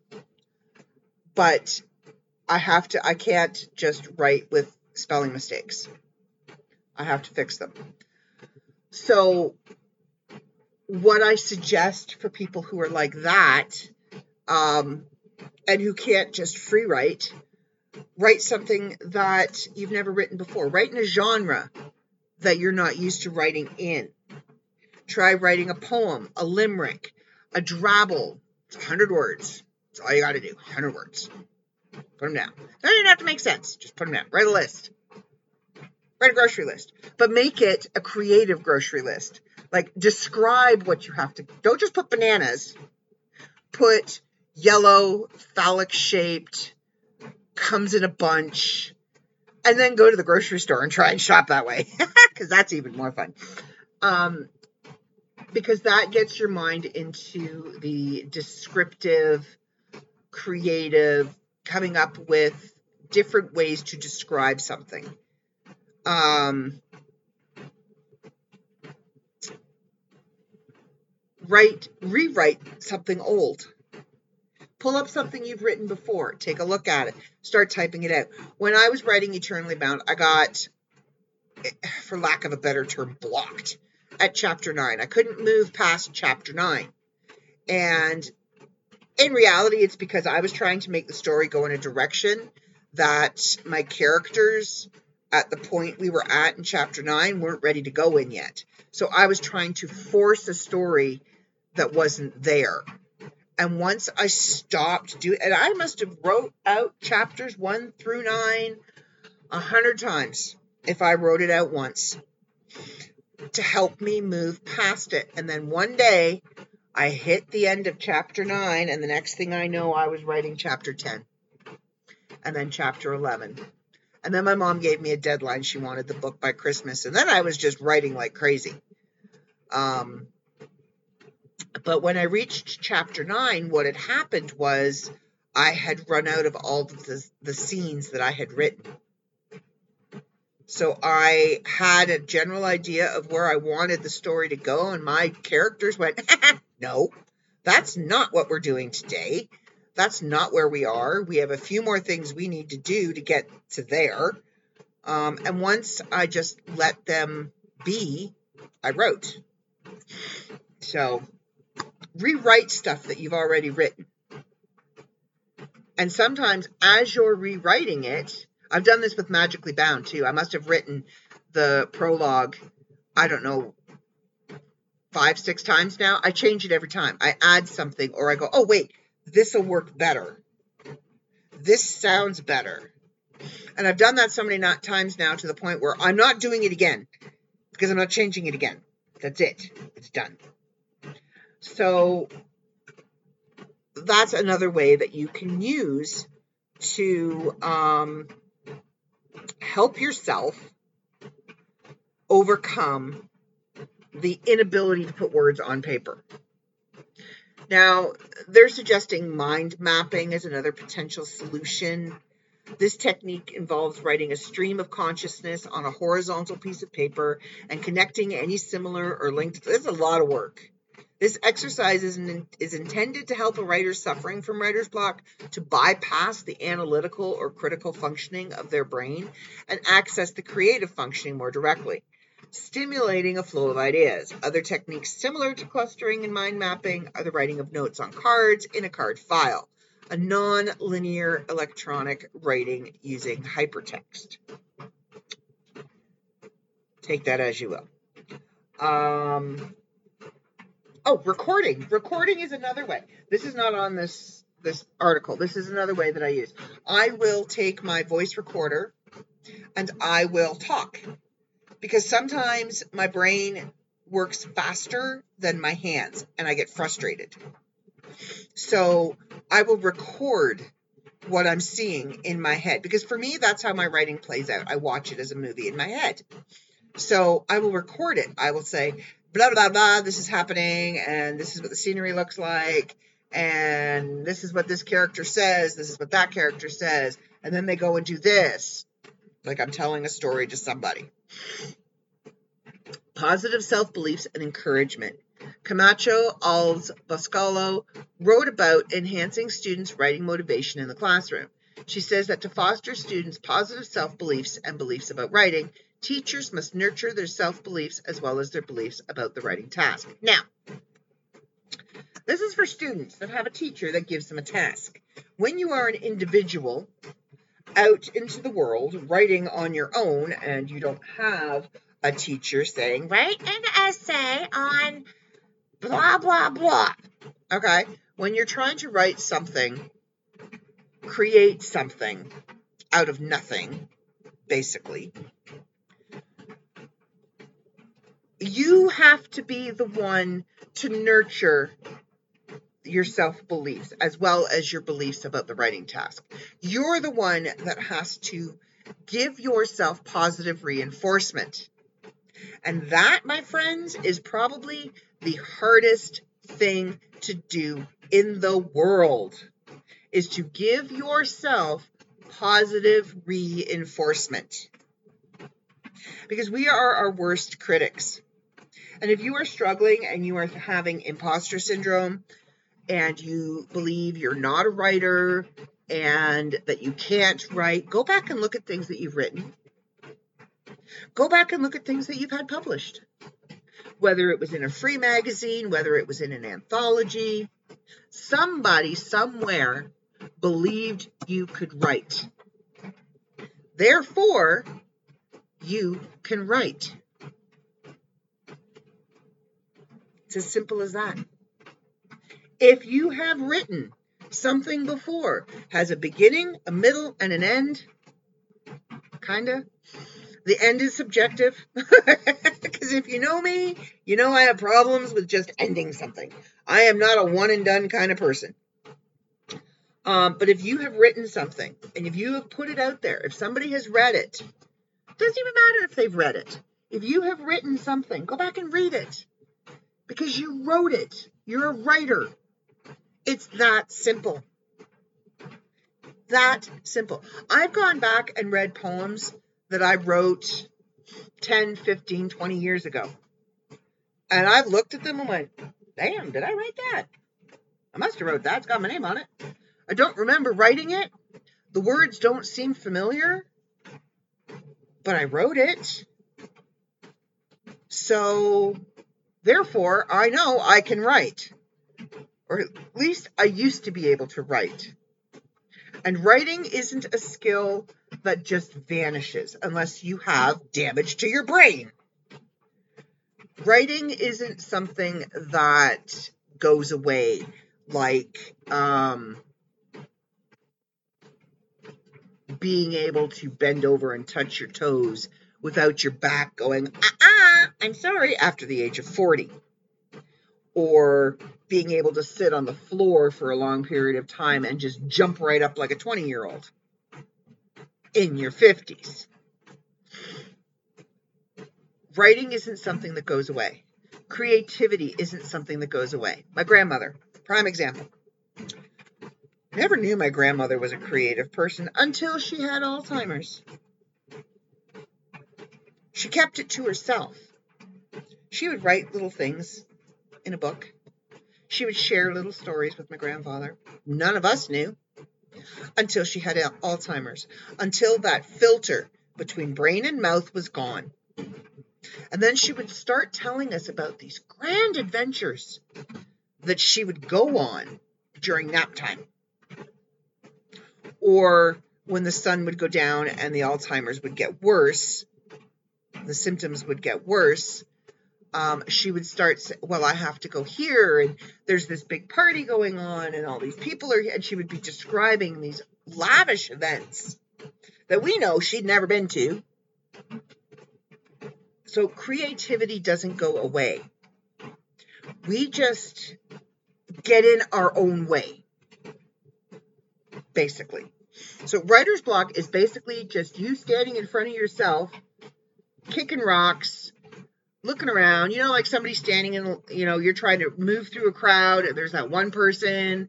But I have to, I can't just write with spelling mistakes. I have to fix them. So, what I suggest for people who are like that, um, and who can't just free write, write something that you've never written before. Write in a genre that you're not used to writing in. Try writing a poem, a limerick, a drabble. It's 100 words. That's all you got to do. 100 words. Put them down. They don't even have to make sense. Just put them down. Write a list. Write a grocery list. But make it a creative grocery list. Like, describe what you have to. Don't just put bananas. Put yellow, phallic shaped, comes in a bunch, and then go to the grocery store and try and shop that way [LAUGHS] because that's even more fun. Um, because that gets your mind into the descriptive, creative, coming up with different ways to describe something. Um, write, rewrite something old. Pull up something you've written before. Take a look at it. Start typing it out. When I was writing Eternally Bound, I got, for lack of a better term, blocked at chapter 9. I couldn't move past chapter 9. And in reality, it's because I was trying to make the story go in a direction that my characters at the point we were at in chapter 9 weren't ready to go in yet. So I was trying to force a story that wasn't there. And once I stopped doing, and I must have wrote out chapters one through nine a hundred times if I wrote it out once to help me move past it. And then one day I hit the end of chapter nine, and the next thing I know, I was writing chapter 10 and then chapter 11. And then my mom gave me a deadline. She wanted the book by Christmas. And then I was just writing like crazy. Um, but when I reached chapter nine, what had happened was I had run out of all the, the scenes that I had written. So I had a general idea of where I wanted the story to go, and my characters went, [LAUGHS] No, that's not what we're doing today. That's not where we are. We have a few more things we need to do to get to there. Um, and once I just let them be, I wrote. So rewrite stuff that you've already written. And sometimes as you're rewriting it, I've done this with Magically Bound too. I must have written the prologue, I don't know, five, six times now. I change it every time. I add something or I go, oh, wait, this will work better. This sounds better. And I've done that so many not times now to the point where I'm not doing it again because I'm not changing it again. That's it. It's done. So that's another way that you can use to um, help yourself overcome the inability to put words on paper. Now, they're suggesting mind mapping as another potential solution. This technique involves writing a stream of consciousness on a horizontal piece of paper and connecting any similar or linked. There's a lot of work. This exercise is, is intended to help a writer suffering from writer's block to bypass the analytical or critical functioning of their brain and access the creative functioning more directly, stimulating a flow of ideas. Other techniques similar to clustering and mind mapping are the writing of notes on cards in a card file, a non linear electronic writing using hypertext. Take that as you will. Um, Oh, recording. Recording is another way. This is not on this this article. This is another way that I use. I will take my voice recorder and I will talk because sometimes my brain works faster than my hands and I get frustrated. So I will record what I'm seeing in my head. Because for me, that's how my writing plays out. I watch it as a movie in my head. So I will record it. I will say, blah, blah, blah, this is happening, and this is what the scenery looks like, and this is what this character says, this is what that character says, and then they go and do this. Like I'm telling a story to somebody. Positive self beliefs and encouragement. Camacho Alves Boscolo wrote about enhancing students' writing motivation in the classroom. She says that to foster students' positive self beliefs and beliefs about writing, teachers must nurture their self beliefs as well as their beliefs about the writing task. Now, this is for students that have a teacher that gives them a task. When you are an individual out into the world writing on your own and you don't have a teacher saying, write an essay on blah, blah, blah. Okay? When you're trying to write something, create something out of nothing, basically, you have to be the one to nurture your self beliefs as well as your beliefs about the writing task. You're the one that has to give yourself positive reinforcement. And that, my friends, is probably the hardest thing to do in the world is to give yourself positive reinforcement. Because we are our worst critics. And if you are struggling and you are having imposter syndrome and you believe you're not a writer and that you can't write, go back and look at things that you've written. Go back and look at things that you've had published. Whether it was in a free magazine, whether it was in an anthology, somebody somewhere believed you could write. Therefore, you can write. It's as simple as that. If you have written something before, has a beginning, a middle, and an end, kinda. The end is subjective. [LAUGHS] Because if you know me, you know I have problems with just ending something. I am not a one and done kind of person. Um, but if you have written something and if you have put it out there, if somebody has read it, doesn't even matter if they've read it. If you have written something, go back and read it because you wrote it. You're a writer. It's that simple. That simple. I've gone back and read poems that I wrote 10, 15, 20 years ago. And I've looked at them and went, damn, did I write that? I must have wrote that. It's got my name on it. I don't remember writing it. The words don't seem familiar, but I wrote it. So Therefore, I know I can write. Or at least I used to be able to write. And writing isn't a skill that just vanishes unless you have damage to your brain. Writing isn't something that goes away like um, being able to bend over and touch your toes without your back going, ah, I'm sorry, after the age of 40. Or being able to sit on the floor for a long period of time and just jump right up like a 20 year old in your 50s. Writing isn't something that goes away. Creativity isn't something that goes away. My grandmother, prime example. Never knew my grandmother was a creative person until she had Alzheimer's. She kept it to herself. She would write little things in a book. She would share little stories with my grandfather. None of us knew until she had Alzheimer's, until that filter between brain and mouth was gone. And then she would start telling us about these grand adventures that she would go on during nap time. Or when the sun would go down and the Alzheimer's would get worse, the symptoms would get worse, um, she would start, well, I have to go here, and there's this big party going on, and all these people are here. And she would be describing these lavish events that we know she'd never been to. So creativity doesn't go away. We just get in our own way, basically. So writer's block is basically just you standing in front of yourself, kicking rocks, looking around. You know, like somebody standing in, you know, you're trying to move through a crowd, and there's that one person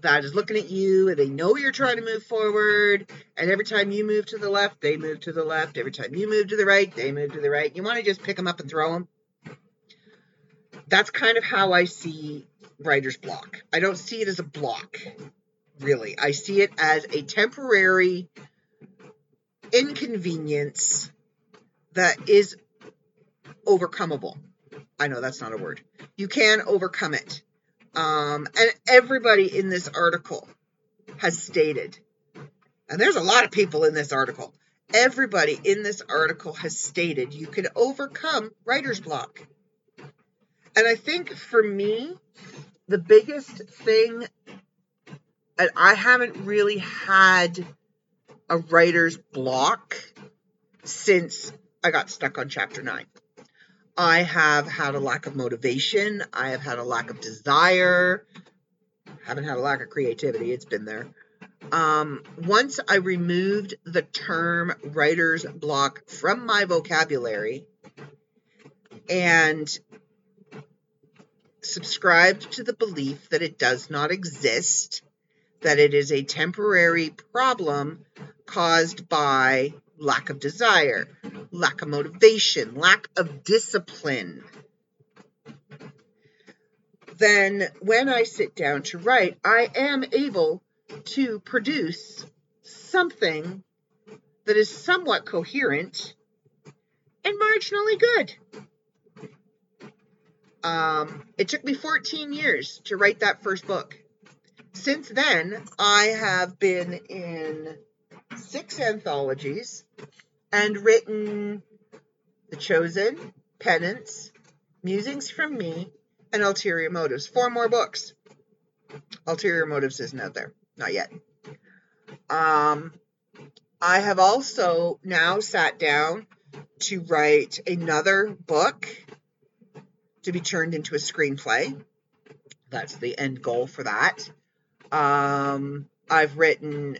that is looking at you, and they know you're trying to move forward. And every time you move to the left, they move to the left. Every time you move to the right, they move to the right. You want to just pick them up and throw them. That's kind of how I see writer's block. I don't see it as a block, really. I see it as a temporary inconvenience that is overcomable. I know that's not a word. You can overcome it. Um, and everybody in this article has stated, and there's a lot of people in this article, everybody in this article has stated you can overcome writer's block. And I think for me, the biggest thing, and I haven't really had a writer's block since I got stuck on chapter nine. I have had a lack of motivation. I have had a lack of desire. Haven't had a lack of creativity. It's been there. Um, once I removed the term writer's block from my vocabulary and subscribed to the belief that it does not exist, that it is a temporary problem caused by lack of desire, lack of motivation, lack of discipline. Then, when I sit down to write, I am able to produce something that is somewhat coherent and marginally good. Um, it took me 14 years to write that first book. Since then, I have been in six anthologies and written The Chosen, Penance, Musings from Me, and Ulterior Motives. Four more books. Ulterior Motives isn't out there. Not yet. Um, I have also now sat down to write another book to be turned into a screenplay. That's the end goal for that. Um, I've written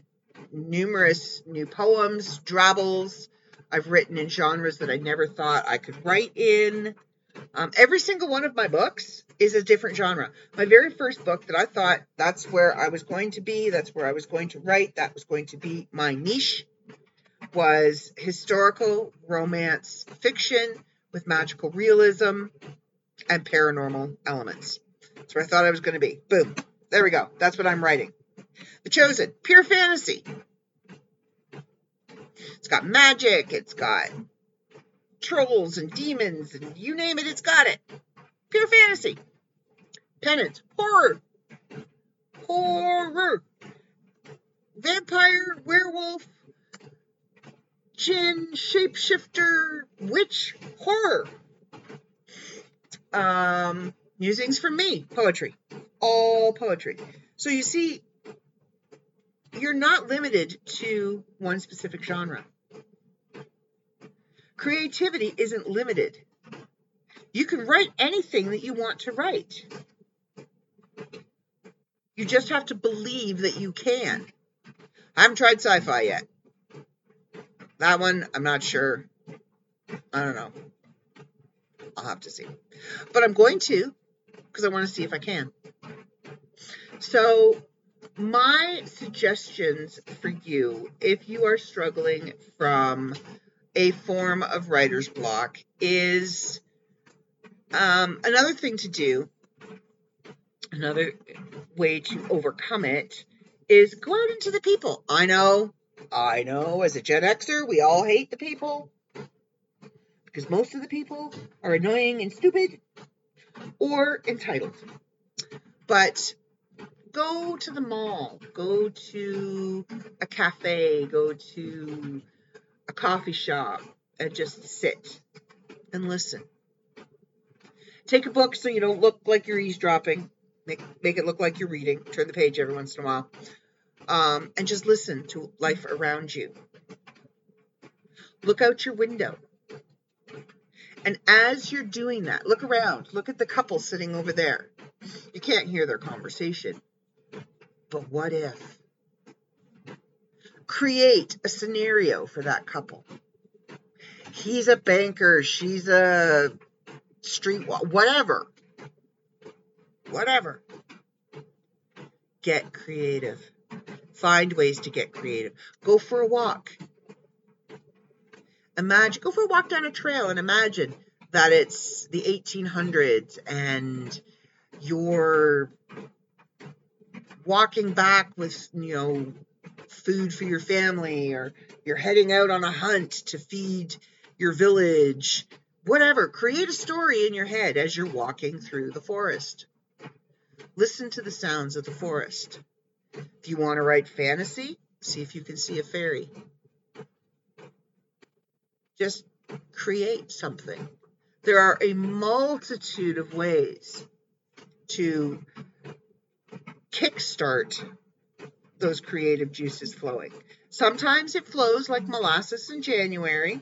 numerous new poems, drabbles. I've written in genres that I never thought I could write in. Um, every single one of my books is a different genre. My very first book that I thought that's where I was going to be, that's where I was going to write, that was going to be my niche, was historical romance fiction with magical realism and paranormal elements. That's where I thought I was going to be. Boom. There we go. That's what I'm writing. The Chosen, pure fantasy. It's got magic, it's got trolls and demons, and you name it, it's got it. Pure fantasy. Penance, horror. Horror. Vampire, werewolf, jinn, shapeshifter, witch, horror. Um, musings from me, poetry. All poetry. So you see, you're not limited to one specific genre. Creativity isn't limited. You can write anything that you want to write. You just have to believe that you can. I haven't tried sci fi yet. That one, I'm not sure. I don't know. I'll have to see. But I'm going to because I want to see if I can. So, my suggestions for you, if you are struggling from a form of writer's block, is um, another thing to do, another way to overcome it, is go out into the people. I know, I know, as a Gen Xer, we all hate the people because most of the people are annoying and stupid or entitled. But go to the mall, go to a cafe, go to a coffee shop, and just sit and listen. Take a book so you don't look like you're eavesdropping. Make, make it look like you're reading. Turn the page every once in a while. Um, and just listen to life around you. Look out your window. And as you're doing that, look around. Look at the couple sitting over there. You can't hear their conversation. But what if? create a scenario for that couple. He's a banker, she's a street whatever. Whatever. Get creative. Find ways to get creative. Go for a walk. Imagine, go for a walk down a trail and imagine that it's the 1800s and you're walking back with, you know, food for your family or you're heading out on a hunt to feed your village. Whatever. Create a story in your head as you're walking through the forest. Listen to the sounds of the forest. If you want to write fantasy, see if you can see a fairy. Just create something. There are a multitude of ways to kickstart those creative juices flowing. Sometimes it flows like molasses in January,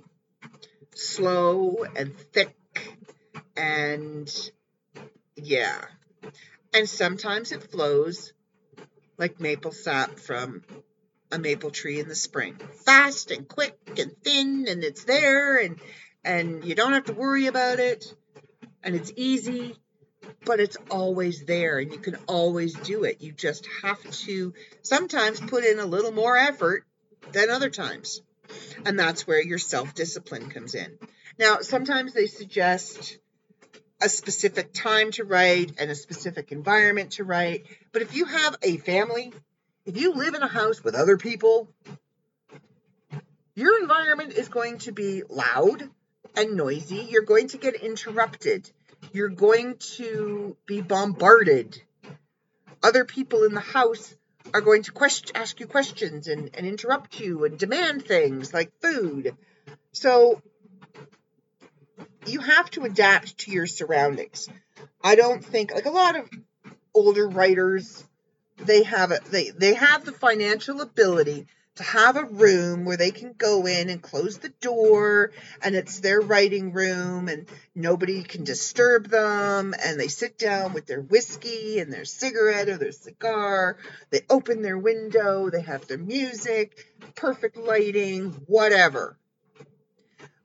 slow and thick and yeah. And sometimes it flows like maple sap from a maple tree in the spring. Fast and quick and thin and it's there and and you don't have to worry about it and it's easy but it's always there and you can always do it. You just have to sometimes put in a little more effort than other times. And that's where your self discipline comes in. Now, sometimes they suggest a specific time to write and a specific environment to write. But if you have a family, if you live in a house with other people, your environment is going to be loud and noisy. You're going to get interrupted. You're going to be bombarded. Other people in the house are going to question, ask you questions and, and interrupt you and demand things like food. So you have to adapt to your surroundings. I don't think like a lot of older writers they have it they they have the financial ability to have a room where they can go in and close the door and it's their writing room and nobody can disturb them and they sit down with their whiskey and their cigarette or their cigar they open their window they have their music perfect lighting whatever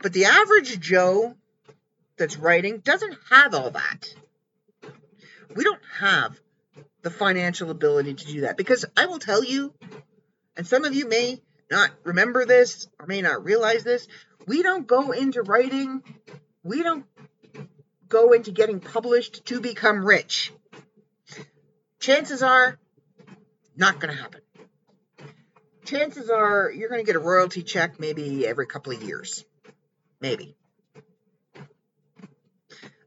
but the average joe that's writing doesn't have all that. We don't have the financial ability to do that because I will tell you, and some of you may not remember this or may not realize this, we don't go into writing, we don't go into getting published to become rich. Chances are, not going to happen. Chances are you're going to get a royalty check maybe every couple of years. Maybe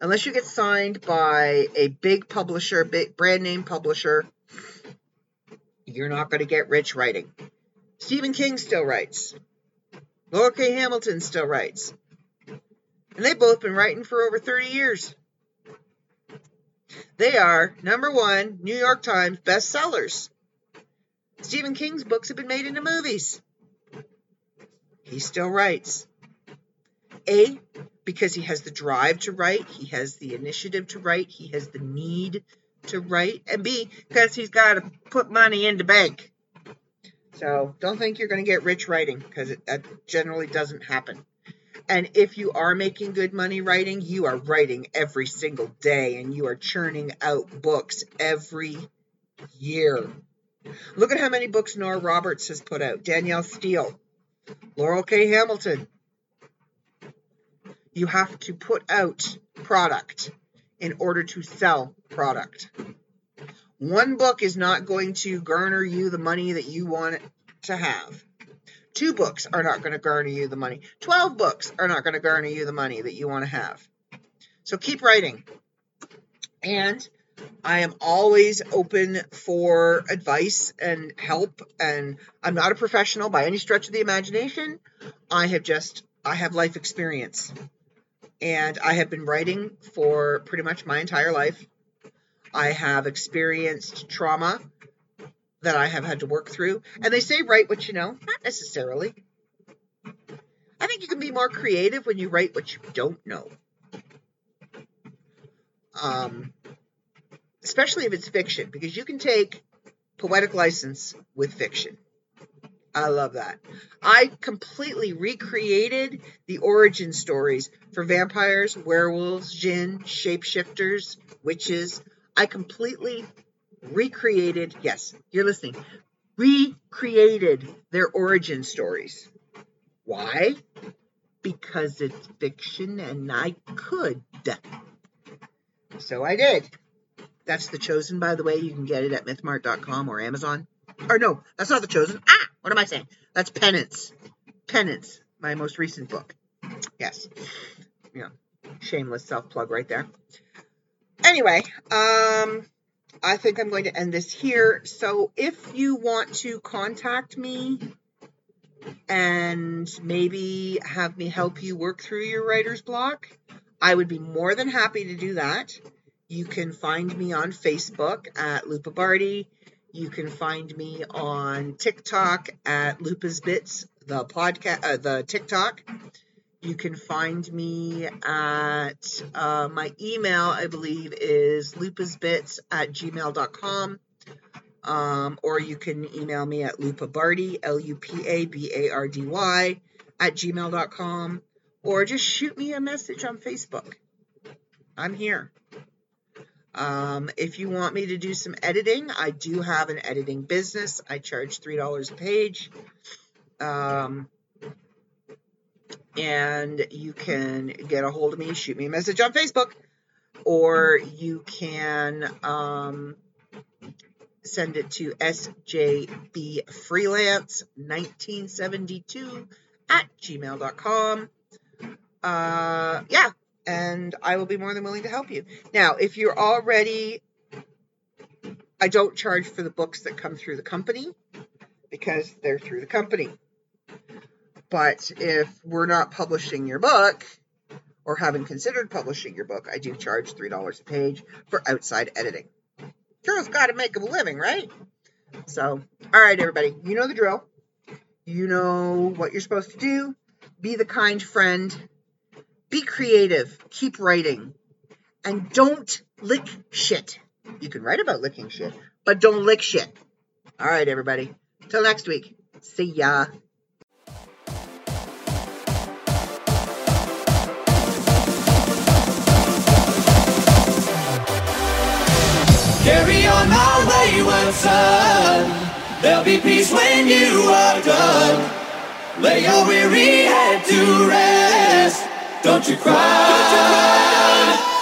unless you get signed by a big publisher, big brand name publisher, you're not going to get rich writing. Stephen King still writes. Laura K. Hamilton still writes. And they've both been writing for over 30 years. They are number one New York Times bestsellers. Stephen King's books have been made into movies. He still writes. A, because he has the drive to write, he has the initiative to write, he has the need to write, and B, because he's got to put money in the bank. So don't think you're going to get rich writing because that generally doesn't happen. And if you are making good money writing, you are writing every single day and you are churning out books every year. Look at how many books Nora Roberts has put out. Danielle Steel, Laurell K. Hamilton, you have to put out product in order to sell product. One book is not going to garner you the money that you want to have. Two books are not going to garner you the money. 12 books are not going to garner you the money that you want to have. So keep writing. And I am always open for advice and help. And I'm not a professional by any stretch of the imagination. I have just, I have life experience and I have been writing for pretty much my entire life. I have experienced trauma that I have had to work through. And they say write what you know, not necessarily. I think you can be more creative when you write what you don't know. Um, especially if it's fiction, because you can take poetic license with fiction. I love that. I completely recreated the origin stories for vampires, werewolves, jinn, shapeshifters, witches. I completely recreated, yes, you're listening, recreated their origin stories. Why? Because it's fiction and I could. So I did. That's The Chosen, by the way. You can get it at mythmart.com or Amazon. Or no, that's not The Chosen. Ah, what am I saying? That's Penance. Penance, my most recent book. Yes. Yeah. Shameless self plug right there. Anyway, um, I think I'm going to end this here. So if you want to contact me and maybe have me help you work through your writer's block, I would be more than happy to do that. You can find me on Facebook at Lupa Bardy. You can find me on TikTok at Lupa's Bits, the podcast, uh, the TikTok. You can find me at uh, my email, I believe, is lupasbits at gmail.com. Um, or you can email me at lupabardy, L U P A B A R D Y, at gmail.com. Or just shoot me a message on Facebook. I'm here. Um, if you want me to do some editing, I do have an editing business. I charge $3 a page. Um, and you can get a hold of me, shoot me a message on Facebook, or you can um, send it to sjbfreelance1972 at gmail.com. Uh, yeah, and I will be more than willing to help you. Now, if you're already, I don't charge for the books that come through the company because they're through the company. But if we're not publishing your book or haven't considered publishing your book, I do charge $3 a page for outside editing. Girls got to make a living, right? So, all right, everybody, you know the drill. You know what you're supposed to do. Be the kind friend. Be creative. Keep writing. And don't lick shit. You can write about licking shit, but don't lick shit. All right, everybody. Till next week. See ya. Carry on my wayward son. There'll be peace when you are done. Lay your weary head to rest. Don't you cry. Don't you cry.